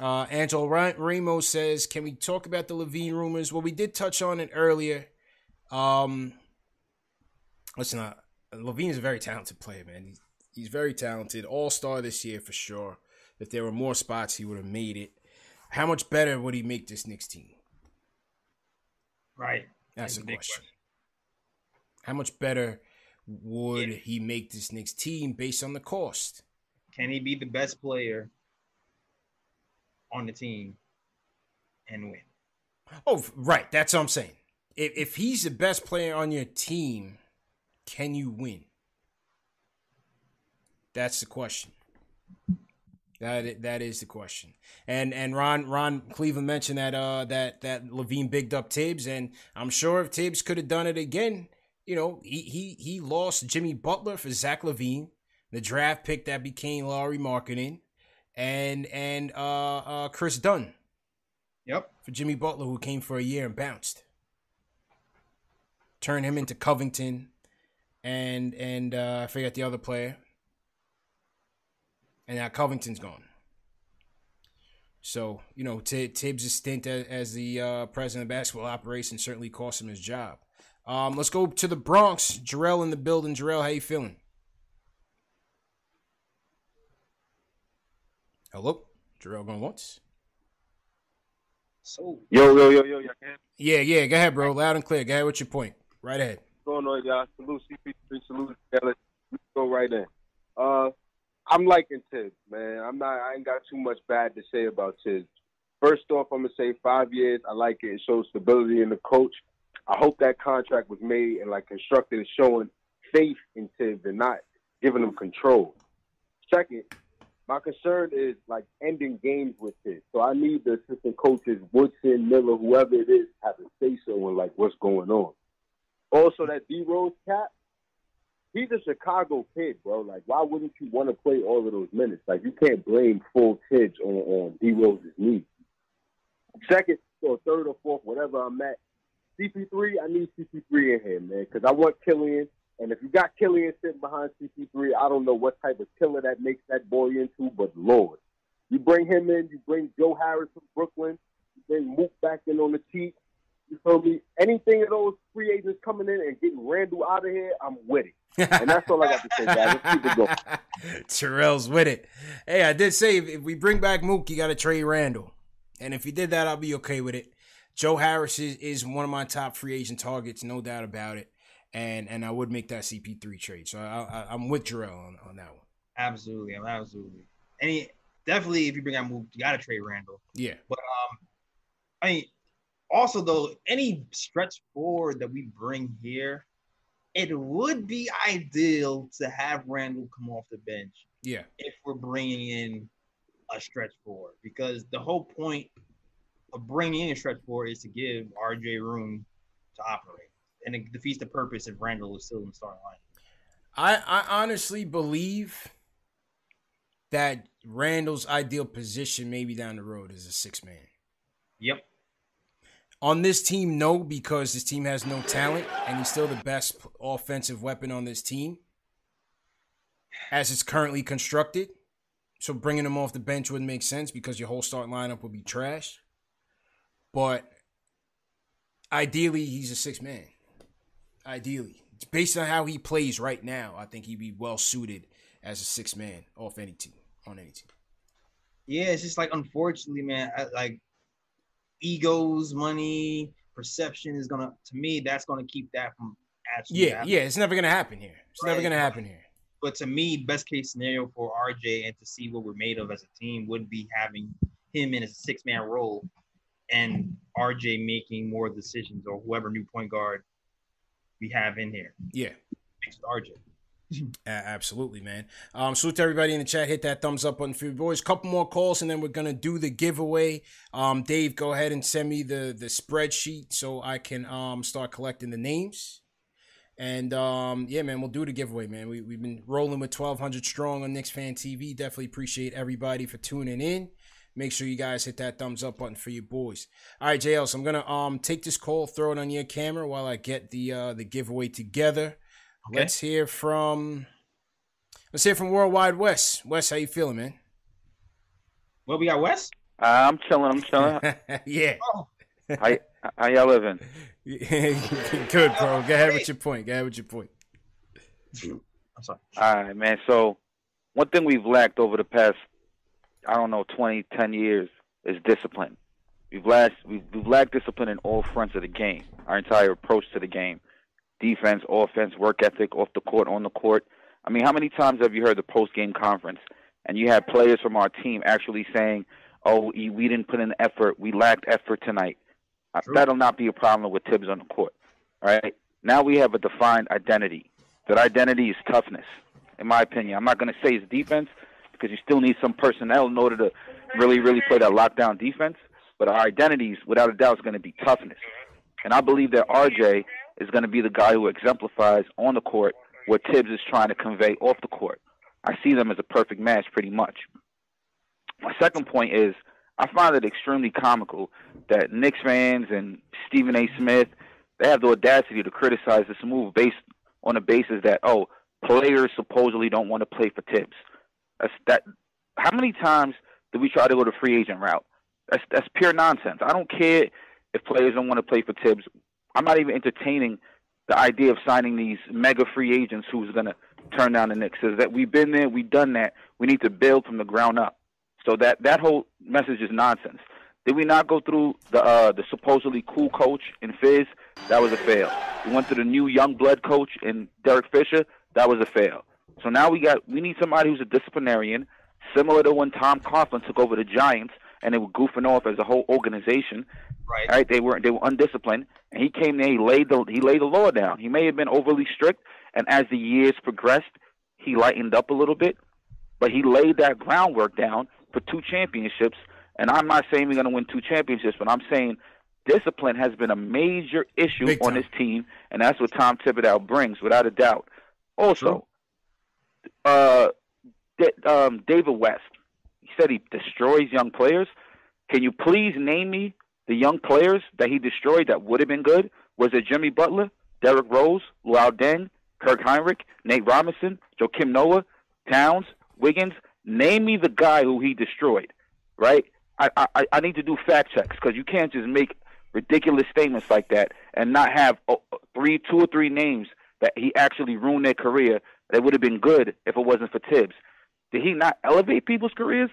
Uh, Angelo Ra- Ramos says, Can we talk about the LaVine rumors? Well, we did touch on it earlier. Um, listen, uh, LaVine is a very talented player, man. He's, he's very talented. All star this year for sure. If there were more spots, he would have made it. How much better would he make this Knicks team? Right. That's That's a big question. How much better would he make this Knicks team based on the cost? Can he be the best player on the team and win? Oh, right. That's what I'm saying. If, if he's the best player on your team, can you win? That's the question. That that is the question. And and Ron Ron Cleveland mentioned that uh that that LaVine bigged up Thibs, and I'm sure if Thibs could have done it again, you know, he he he lost Jimmy Butler for Zach LaVine, the draft pick that became Lauri Markkanen, and and uh uh Kris Dunn. Yep. For Jimmy Butler, who came for a year and bounced. Turn him into Covington, and and uh, I forget the other player. And now Covington's gone. So you know, T- Thibs' stint as, as the uh, president of basketball operations certainly cost him his job. Um, let's go to the Bronx. Jarrell in the building. Jarrell, how you feeling? Hello, Jarrell going once. So Yo, yo, yo, yo, y'all Yeah, yeah. Go ahead, bro. Loud and clear. Go ahead with your point. Right ahead. Going on, y'all? Salute CP3, salute. Yeah, let's, go right in. Uh, I'm liking Thibs, man. I'm not. I ain't got too much bad to say about Thibs. First off, I'm gonna say five years. I like it. It shows stability in the coach. I hope that contract was made and like constructed showing faith in Thibs and not giving him control. Second, my concern is like ending games with Thibs. So I need the assistant coaches, Woodson, Miller, whoever it is, have a say so in like what's going on. Also, that D Rose cap, he's a Chicago kid, bro. Like, why wouldn't you want to play all of those minutes? Like, you can't blame full Thibs on, on D Rose's knee. Second or third or fourth, whatever I'm at, CP3, I need CP3 in here, man, because I want Killian. And if you got Killian sitting behind CP3, I don't know what type of killer that makes that boy into, but Lord. You bring him in, you bring Joe Harris from Brooklyn, you bring Mook back in on the cheap. You feel me? Anything of those free agents coming in and getting Randle out of here, I'm with it. and that's all I got to say, guys. Let's keep it going. Terrell's with it. Hey, I did say if, if we bring back Mook, you got to trade Randle. And if you did that, I'll be okay with it. Joe Harris is, is one of my top free agent targets, no doubt about it. And and I would make that CP3 trade. So I, I, I'm with Terrell on, on that one. Absolutely, I'm absolutely. Any definitely, if you bring out move, you got to trade Randle. Yeah. But um, I mean, also though, any stretch forward that we bring here, it would be ideal to have Randle come off the bench Yeah. if we're bringing in a stretch forward, because the whole point of bringing in a stretch forward is to give RJ room to operate, and it defeats the purpose if Randle is still in the starting line. I, I honestly believe that Randle's ideal position maybe down the road is a six man. Yep. On this team, no, because this team has no talent, and he's still the best offensive weapon on this team as it's currently constructed. So bringing him off the bench wouldn't make sense because your whole start lineup would be trash. But ideally, he's a six man. Ideally, based on how he plays right now. I think he'd be well suited as a six man off any team on any team. Yeah, it's just like unfortunately, man. I, like egos, money, perception is gonna. To me, that's gonna keep that from actually. Yeah, happening. yeah, it's never gonna happen here. It's never gonna happen here. But to me, best case scenario for RJ and to see what we're made of as a team would be having him in a six man role and RJ making more decisions or whoever new point guard we have in here. Yeah. With RJ. Absolutely, man. Um, salute to everybody in the chat. Hit that thumbs up button for your boys. Couple more calls, and then we're gonna do the giveaway. Um, Dave, go ahead and send me the the spreadsheet so I can um start collecting the names. And um, yeah, man, we'll do the giveaway, man. We we've been rolling with twelve hundred strong on Knicks Fan TV. Definitely appreciate everybody for tuning in. Make sure you guys hit that thumbs up button for your boys. All right, JL. So I'm gonna um take this call, throw it on your camera while I get the uh the giveaway together. Okay. Let's hear from let's hear from Worldwide West. Wes, how you feeling, man? Well, we got Wes. Uh, I'm chilling. I'm chilling. yeah. Oh. How, how y'all living? Good, bro. Go ahead with your point. Go ahead with your point. I'm sorry. All right, man. So, one thing we've lacked over the past, I don't know, 20, 10 years is discipline. We've lacked, we've, we've lacked discipline in all fronts of the game. Our entire approach to the game, defense, offense, work ethic, off the court, on the court. I mean, how many times have you heard the post game conference and you had players from our team actually saying, "Oh, we didn't put in the effort. We lacked effort tonight." Uh, That'll not be a problem with Thibs on the court. All right. Now we have a defined identity. That identity is toughness, in my opinion. I'm not going to say it's defense because you still need some personnel in order to really, really play that lockdown defense. But our identities, without a doubt, is going to be toughness. And I believe that RJ is going to be the guy who exemplifies on the court what Thibs is trying to convey off the court. I see them as a perfect match, pretty much. My second point is I find it extremely comical that Knicks fans and Stephen A. Smith they have the audacity to criticize this move based on the basis that oh players supposedly don't want to play for Thibs. That's that. How many times do we try to go the free agent route? That's that's pure nonsense. I don't care if players don't want to play for Thibs. I'm not even entertaining the idea of signing these mega free agents who's going to turn down the Knicks. Is that we've been there, we've done that. We need to build from the ground up. So that that whole message is nonsense. Did we not go through the uh, the supposedly cool coach in Fizz? That was a fail. We went through the new young blood coach in Derek Fisher. That was a fail. So now we got we need somebody who's a disciplinarian, similar to when Tom Coughlin took over the Giants and they were goofing off as a whole organization. Right. Right. They were they were undisciplined, and he came there. He laid the he laid the law down. He may have been overly strict, and as the years progressed, he lightened up a little bit, but he laid that groundwork down for two championships. And I'm not saying we're going to win two championships, but I'm saying discipline has been a major issue Big on time. this team, and that's what Tom Thibodeau brings, without a doubt. Also, uh, Da- um, David West, said he destroys young players. Can you please name me the young players that he destroyed that would have been good? Was it Jimmy Butler, Derrick Rose, Luol Deng, Kirk Hinrich, Nate Robinson, Joakim Noah, Towns, Wiggins? Name me the guy who he destroyed, right? I, I, I need to do fact checks because you can't just make ridiculous statements like that and not have oh, three, two or three names that he actually ruined their career that would have been good if it wasn't for Thibs. Did he not elevate people's careers?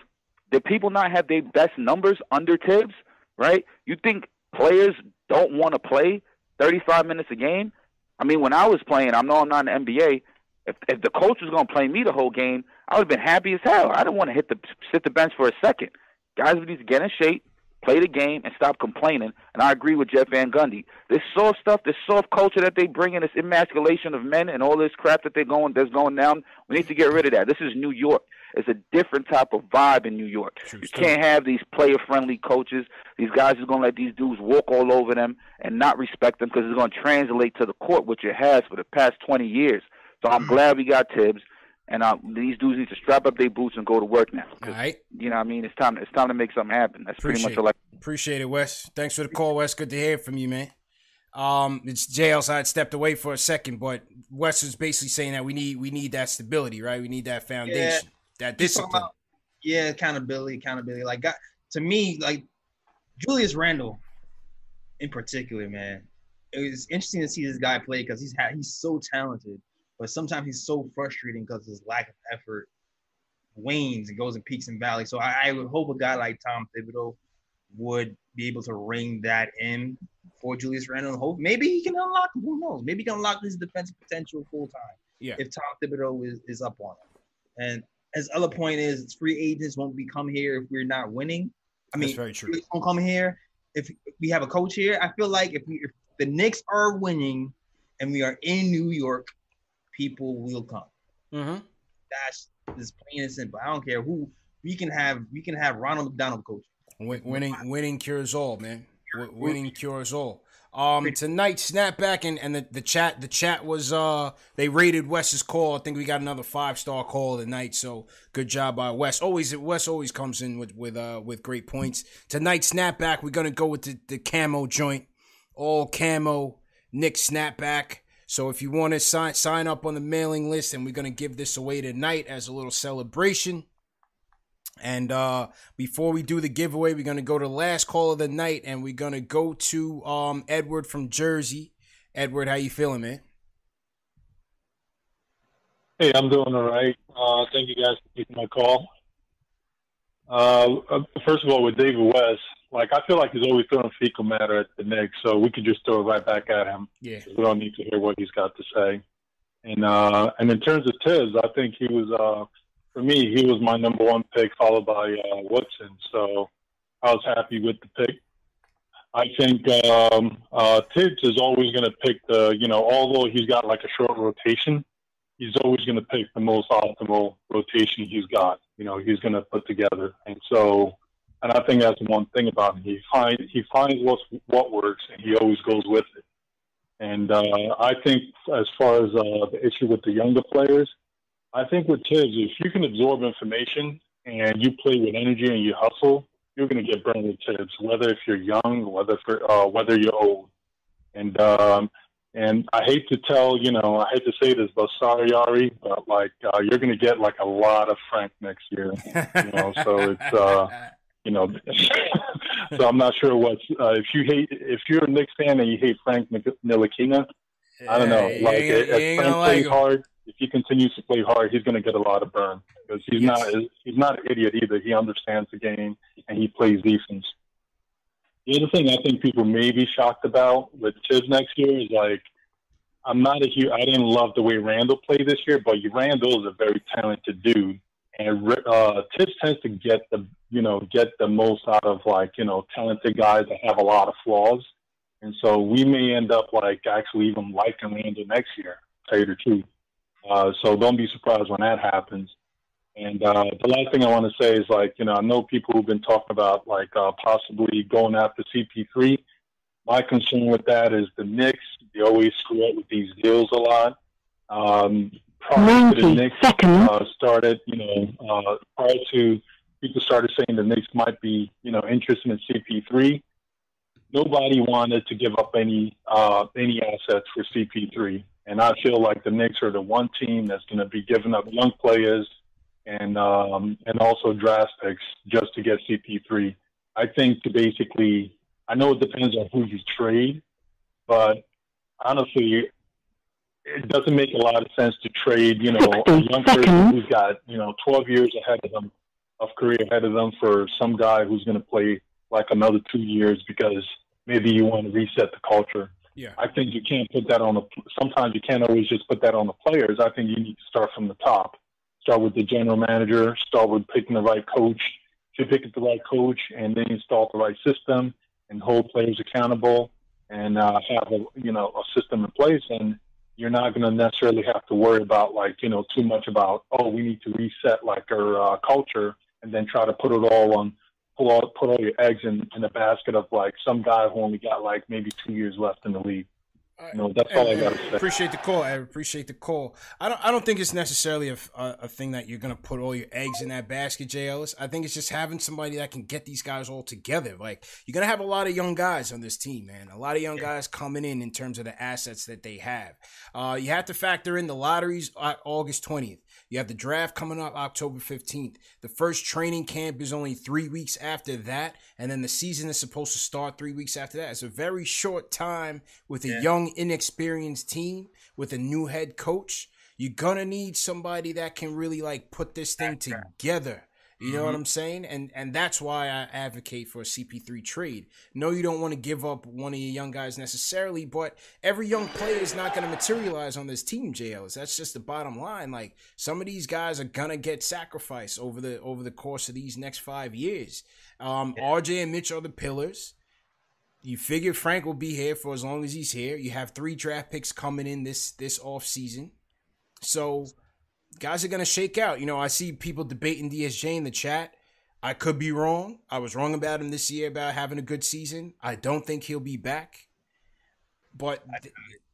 Did people not have their best numbers under Thibs? Right? You think players don't want to play 35 minutes a game? I mean, when I was playing, I know I'm not in the NBA. If if the coach was going to play me the whole game, I would have been happy as hell. I didn't want to hit the sit the bench for a second. Guys would need to get in shape, play the game, and stop complaining. And I agree with Jeff Van Gundy. This soft stuff, this soft culture that they bring in, this emasculation of men, and all this crap that they're going that's going down. We need to get rid of that. This is New York. It's a different type of vibe in New York. you can't have these player-friendly coaches. These guys are going to let these dudes walk all over them and not respect them because it's going to translate to the court, which it has for the past 20 years. So I'm glad we got Thibs. and uh, these dudes need to strap up their boots and go to work now. All right. You know, what I mean, it's time. It's time to make something happen. That's pretty much all I. Appreciate it, Wes. Thanks for the call, Wes. Good to hear from you, man. Um, it's JL side stepped away for a second, but Wes is basically saying that we need we need that stability, right? We need that foundation, that discipline. about- yeah, accountability, accountability. Like, got, to me, like Julius Randle, in particular, man, it was interesting to see this guy play because he's had he's so talented, but sometimes he's so frustrating because his lack of effort wanes and goes in peaks and valleys. So I, I would hope a guy like Tom Thibodeau would be able to ring that in for Julius Randle. Hope maybe he can unlock. Who knows? Maybe he can unlock his defensive potential full time. Yeah. If Tom Thibodeau is, is up on him. And his other point is free agents won't be come here if we're not winning. I mean, That's very true. free won't come here if we have a coach here. I feel like if we if the Knicks are winning and we are in New York, people will come. Mm-hmm. That's just plain and simple. I don't care who we can have. We can have Ronald McDonald coach. Win- winning winning cures all, man. W- winning cures all. Um, tonight snapback and, and the, the chat the chat was uh they rated Wes's call. I think we got another five star call tonight. So good job by Wes. Always Wes always comes in with with uh with great points. Tonight snapback we're gonna go with the, the camo joint, all camo Knick snapback. So if you want to sign sign up on the mailing list, and we're gonna give this away tonight as a little celebration. And uh, before we do the giveaway, we're gonna go to the last call of the night, and we're gonna go to um, Edward from Jersey. Edward, how you feeling, man? Hey, I'm doing all right. Uh, thank you guys for taking my call. Uh, uh, first of all, with David West, like I feel like he's always throwing fecal matter at the Knicks, so we could just throw it right back at him. Yeah. We don't need to hear what he's got to say. And uh, and in terms of Thibs, I think he was uh, for me he was my number one pick, followed by uh, Woodson. So I was happy with the pick. I think um, uh, Thibs is always going to pick the, you know, although he's got like a short rotation, he's always going to pick the most optimal rotation he's got. You know, he's going to put together, and so, and I think that's one thing about him. He find he finds what's what works, and he always goes with it. And uh, I think as far as uh, the issue with the younger players, I think with Thibs, if you can absorb information and you play with energy and you hustle, you're going to get burned with Thibs, whether if you're young, whether for, uh, whether you're old. And um, and I hate to tell, you know, I hate to say this, but sorry, Ari, but like uh, you're going to get like a lot of Frank next year. You know, so it's uh, you know, so I'm not sure what's uh, if you hate if you're a Knicks fan and you hate Frank Ntilikina, I don't know. Yeah, like if Frank like plays hard, if he continues to play hard, he's going to get a lot of burn because he's Yes. not he's not an idiot either. He understands the game and he plays defense. The other thing I think people may be shocked about with Thibs next year is like I'm not a huge. I didn't love the way Randle played this year, but Randle is a very talented dude, and uh, Thibs tends to get the you know get the most out of like you know talented guys that have a lot of flaws, and so we may end up like actually even liking Randle next year. Tell you the truth. Uh, so don't be surprised when that happens. And uh, the last thing I want to say is like you know I know people who've been talking about like uh, possibly going after CP3. My concern with that is the Knicks. They always screw up with these deals a lot. Um, prior to the 90 Knicks uh, started, you know, uh, prior to people started saying the Knicks might be, you know, interested in CP3. Nobody wanted to give up any uh, any assets for CP3, and I feel like the Knicks are the one team that's going to be giving up young players and um, and also draft picks just to get CP3. I think to basically, I know it depends on who you trade, but honestly, it doesn't make a lot of sense to trade, you know, a 60 young person who's got, you know, 12 years ahead of them, of career ahead of them for some guy who's going to play like another two years because maybe you want to reset the culture. Yeah. I think you can't put that on the, sometimes you can't always just put that on the players. I think you need to start from the top. Start with the general manager, start with picking the right coach. If you pick the right coach and then install the right system and hold players accountable and uh, have a, you know, a system in place and you're not going to necessarily have to worry about like, you know, too much about, oh, we need to reset like our uh, culture and then try to put it all on, pull all, put all your eggs in, in a basket of like some guy who only got like maybe two years left in the league. You know, that's all I got to say. Appreciate the call. I appreciate the call. I don't. I don't think it's necessarily a, a, a thing that you're gonna put all your eggs in that basket, Jay Ellis. I think it's just having somebody that can get these guys all together. Like you're gonna have a lot of young guys on this team, man. A lot of young guys coming in in terms of the assets that they have. Uh, you have to factor in the lotteries August 20th. You have the draft coming up October 15th. The first training camp is only three weeks after that. And then the season is supposed to start three weeks after that. It's a very short time with a Yeah. young, inexperienced team with a new head coach. You're going to need somebody that can really like put this thing together. You know what Mhm. I'm saying? And and that's why I advocate for a CP3 trade. No, you don't want to give up one of your young guys necessarily, but every young player is not going to materialize on this team, JLs. That's just the bottom line. Like some of these guys are gonna get sacrificed over the over the course of these next five years. Um, RJ and Mitch are the pillars. You figure Frank will be here for as long as he's here. You have three draft picks coming in this this off season. So guys are gonna shake out. You know, I see people debating DSJ in the chat. I could be wrong. I was wrong about him this year about having a good season. I don't think he'll be back, but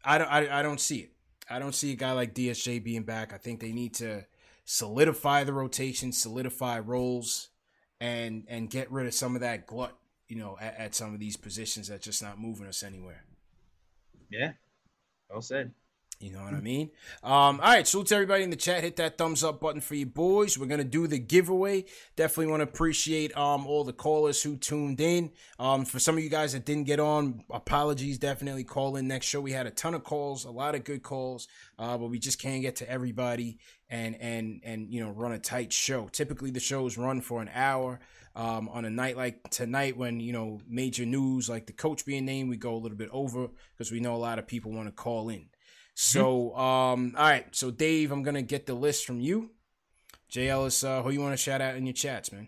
I don't. I, I don't see it. I don't see a guy like DSJ being back. I think they need to solidify the rotation, solidify roles, and and get rid of some of that glut. You know, at, at some of these positions that's just not moving us anywhere. Yeah. Well said. You know what I mean? Um, all right, salute to everybody in the chat. Hit that thumbs up button for you boys. We're gonna do the giveaway. Definitely want to appreciate um all the callers who tuned in. Um, for some of you guys that didn't get on, apologies. Definitely call in next show. We had a ton of calls, a lot of good calls, uh, but we just can't get to everybody and and and you know run a tight show. Typically, the shows run for an hour. Um, on a night like tonight, when you know major news like the coach being named, we go a little bit over because we know a lot of people want to call in. So, um, all right. So, Dave, I'm gonna get the list from you. Jay Ellis, uh, who you want to shout out in your chats, man?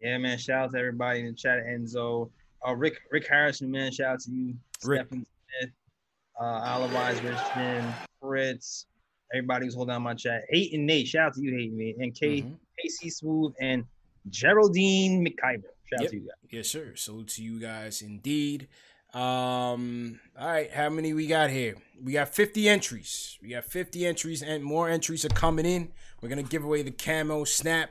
Yeah, man. Shout out to everybody in the chat. Enzo, uh, Rick, Rick Harrison, man. Shout out to you, Rick. Stephen Smith, uh, Alawise Richmond, Fritz, everybody who's holding down my chat. Hate and Nate. Shout out to you, Hate and Nate, and K, Mm-hmm. KC Smooth and Geraldine McIver. Shout out to you guys. Yes, sir. Salute to you guys indeed. Um, all right, how many we got here? We got 50 entries. We got 50 entries, and more entries are coming in. We're gonna give away the camo snap.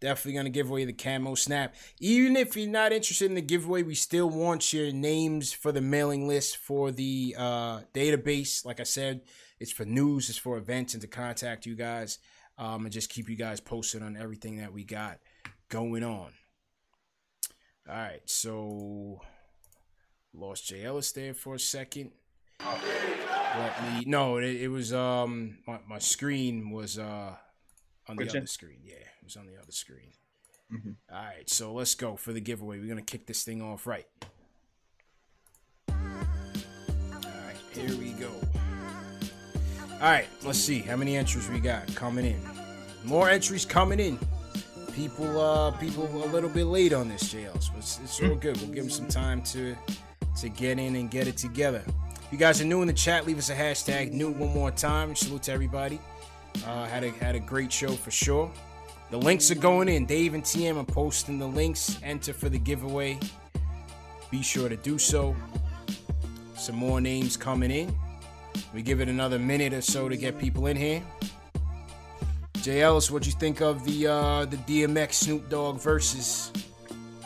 Definitely gonna give away the camo snap. Even if you're not interested in the giveaway, we still want your names for the mailing list for the uh, database. Like I said, it's for news, it's for events, and to contact you guys um, and just keep you guys posted on everything that we got going on. All right, so lost Jay Ellis there for a second. Let me no, it, it was um my, my screen was uh on the other screen. Yeah, it was on the other screen. Mhm. All right, so let's go for the giveaway. We're gonna kick this thing off right. All right, here we go. All right, let's see how many entries we got coming in. More entries coming in. People, uh, people a little bit late on this, JLs, but it's, it's all good. We'll give them some time to to get in and get it together. If you guys are new in the chat, leave us a hashtag new one more time. Salute to everybody. Uh, had a had a great show for sure. The links are going in. Dave and TM are posting the links. Enter for the giveaway. Be sure to do so. Some more names coming in. We give it another minute or so to get people in here. Jay Ellis, what'd you think of the uh the DMX Snoop Dogg Verzuz?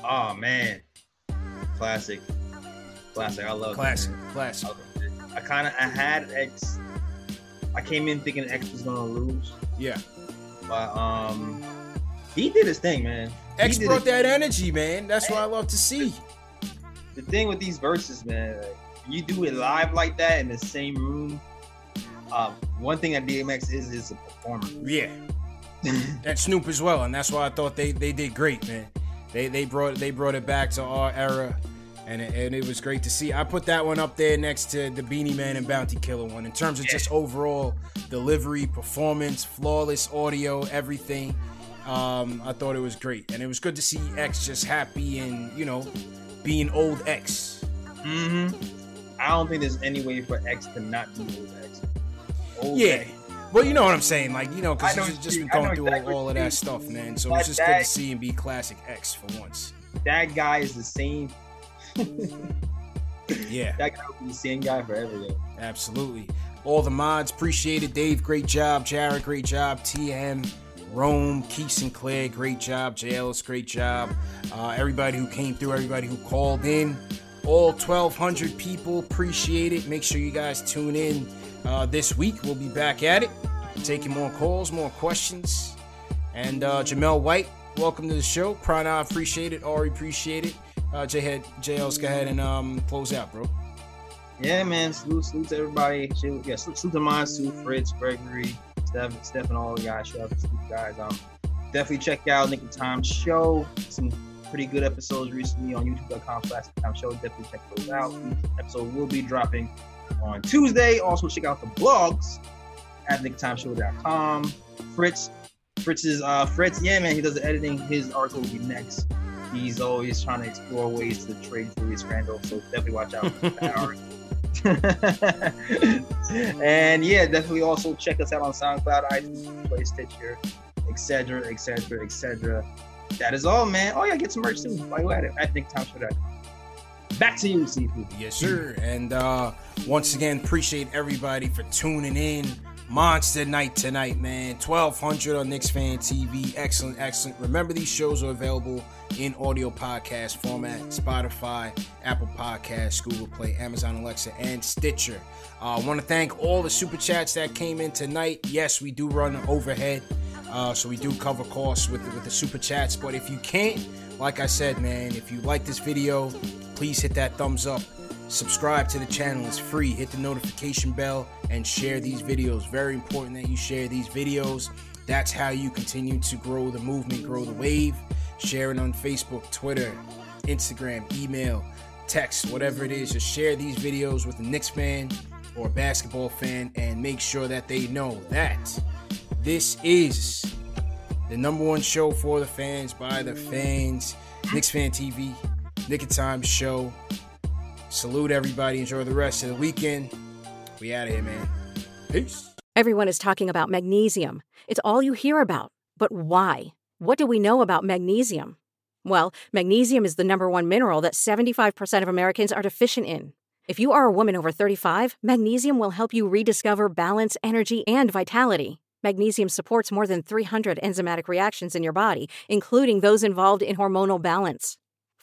Oh man, classic, classic. I love Classic, it. classic. I kind of I had X. I came in thinking X was gonna lose. Yeah. But um, he did his thing, man. He X brought that energy, man. That's what I love to see. The thing with these verses, man, like, you do it live like that in the same room. Um, one thing that DMX is is a performer. Yeah. and Snoop as well, and that's why I thought they they did great, man. They they brought they brought it back to our era, and it, and it was great to see. I put that one up there next to the Beenie Man and Bounty Killer one in terms of just overall delivery, performance, flawless audio, everything. Um, I thought it was great, and it was good to see X just happy and you know being old X. Mm-hmm. I don't think there's any way for X to not be old X. Old Yeah. X. Well, you know what I'm saying, like you know, because he's just been going through exactly all, all of that stuff, man. So it's just good to see him be classic X for once. That guy is the same. Yeah. that guy will be the same guy forever, though. Absolutely. All the mods, appreciate it. Dave, great job. Jared, great job. TM, Rome, Keith Sinclair, great job. JLS, great job. Uh, everybody who came through, everybody who called in, all 1,200 people, appreciate it. Make sure you guys tune in uh, this week. We'll be back at it, taking more calls, more questions. And uh, Jamel White, welcome to the show. Prana, appreciate it. Ari, appreciate it. Uh, J-Head, JLS, go ahead and um, close out, bro. Yeah, man. Salute, salute to everybody. Yeah, salute, salute to mine, salute Fritz, Gregory, Steph, Steph, and all the guys. Shout out to you guys. Um, definitely check out Knick of Time Show. Some pretty good episodes recently on youtube.com slash time show. Definitely check those out. Episode will be dropping on Tuesday. Also, check out the blogs at nicktimeshow.com. Fritz, Fritz's uh Fritz, yeah, man, he does the editing. His article will be next. He's always trying to explore ways to trade Julius Randle, so definitely watch out for that and yeah, definitely also check us out on SoundCloud, iTunes, Play Stitcher, etc., etc., etc. That is all, man. Oh yeah, get some merch too. While you at it, at nicktimeshow.com. Back to you, CP. Yes, sir. And uh, once again, appreciate everybody for tuning in. Monster night tonight, man. 1200 on Knicks Fan TV. Excellent, excellent. Remember, these shows are available in audio podcast format Spotify, Apple Podcasts, Google Play, Amazon Alexa, and Stitcher. I uh, want to thank all the super chats that came in tonight. Yes, we do run overhead, uh, so we do cover costs with, with the super chats. But if you can't, like I said, man, if you like this video, please hit that thumbs up. Subscribe to the channel, it's free. Hit the notification bell and share these videos. Very important that you share these videos. That's how you continue to grow the movement, grow the wave. Share it on Facebook, Twitter, Instagram, email, text, whatever it is. Just share these videos with a Knicks fan or a basketball fan and make sure that they know that this is the number one show for the fans by the fans. Knicks Fan TV, Knick of Time Show. Salute everybody. Enjoy the rest of the weekend. We out of here, man. Peace. Everyone is talking about magnesium. It's all you hear about. But why? What do we know about magnesium? Well, magnesium is the number one mineral that 75% of Americans are deficient in. If you are a woman over 35, magnesium will help you rediscover balance, energy, and vitality. Magnesium supports more than 300 enzymatic reactions in your body, including those involved in hormonal balance.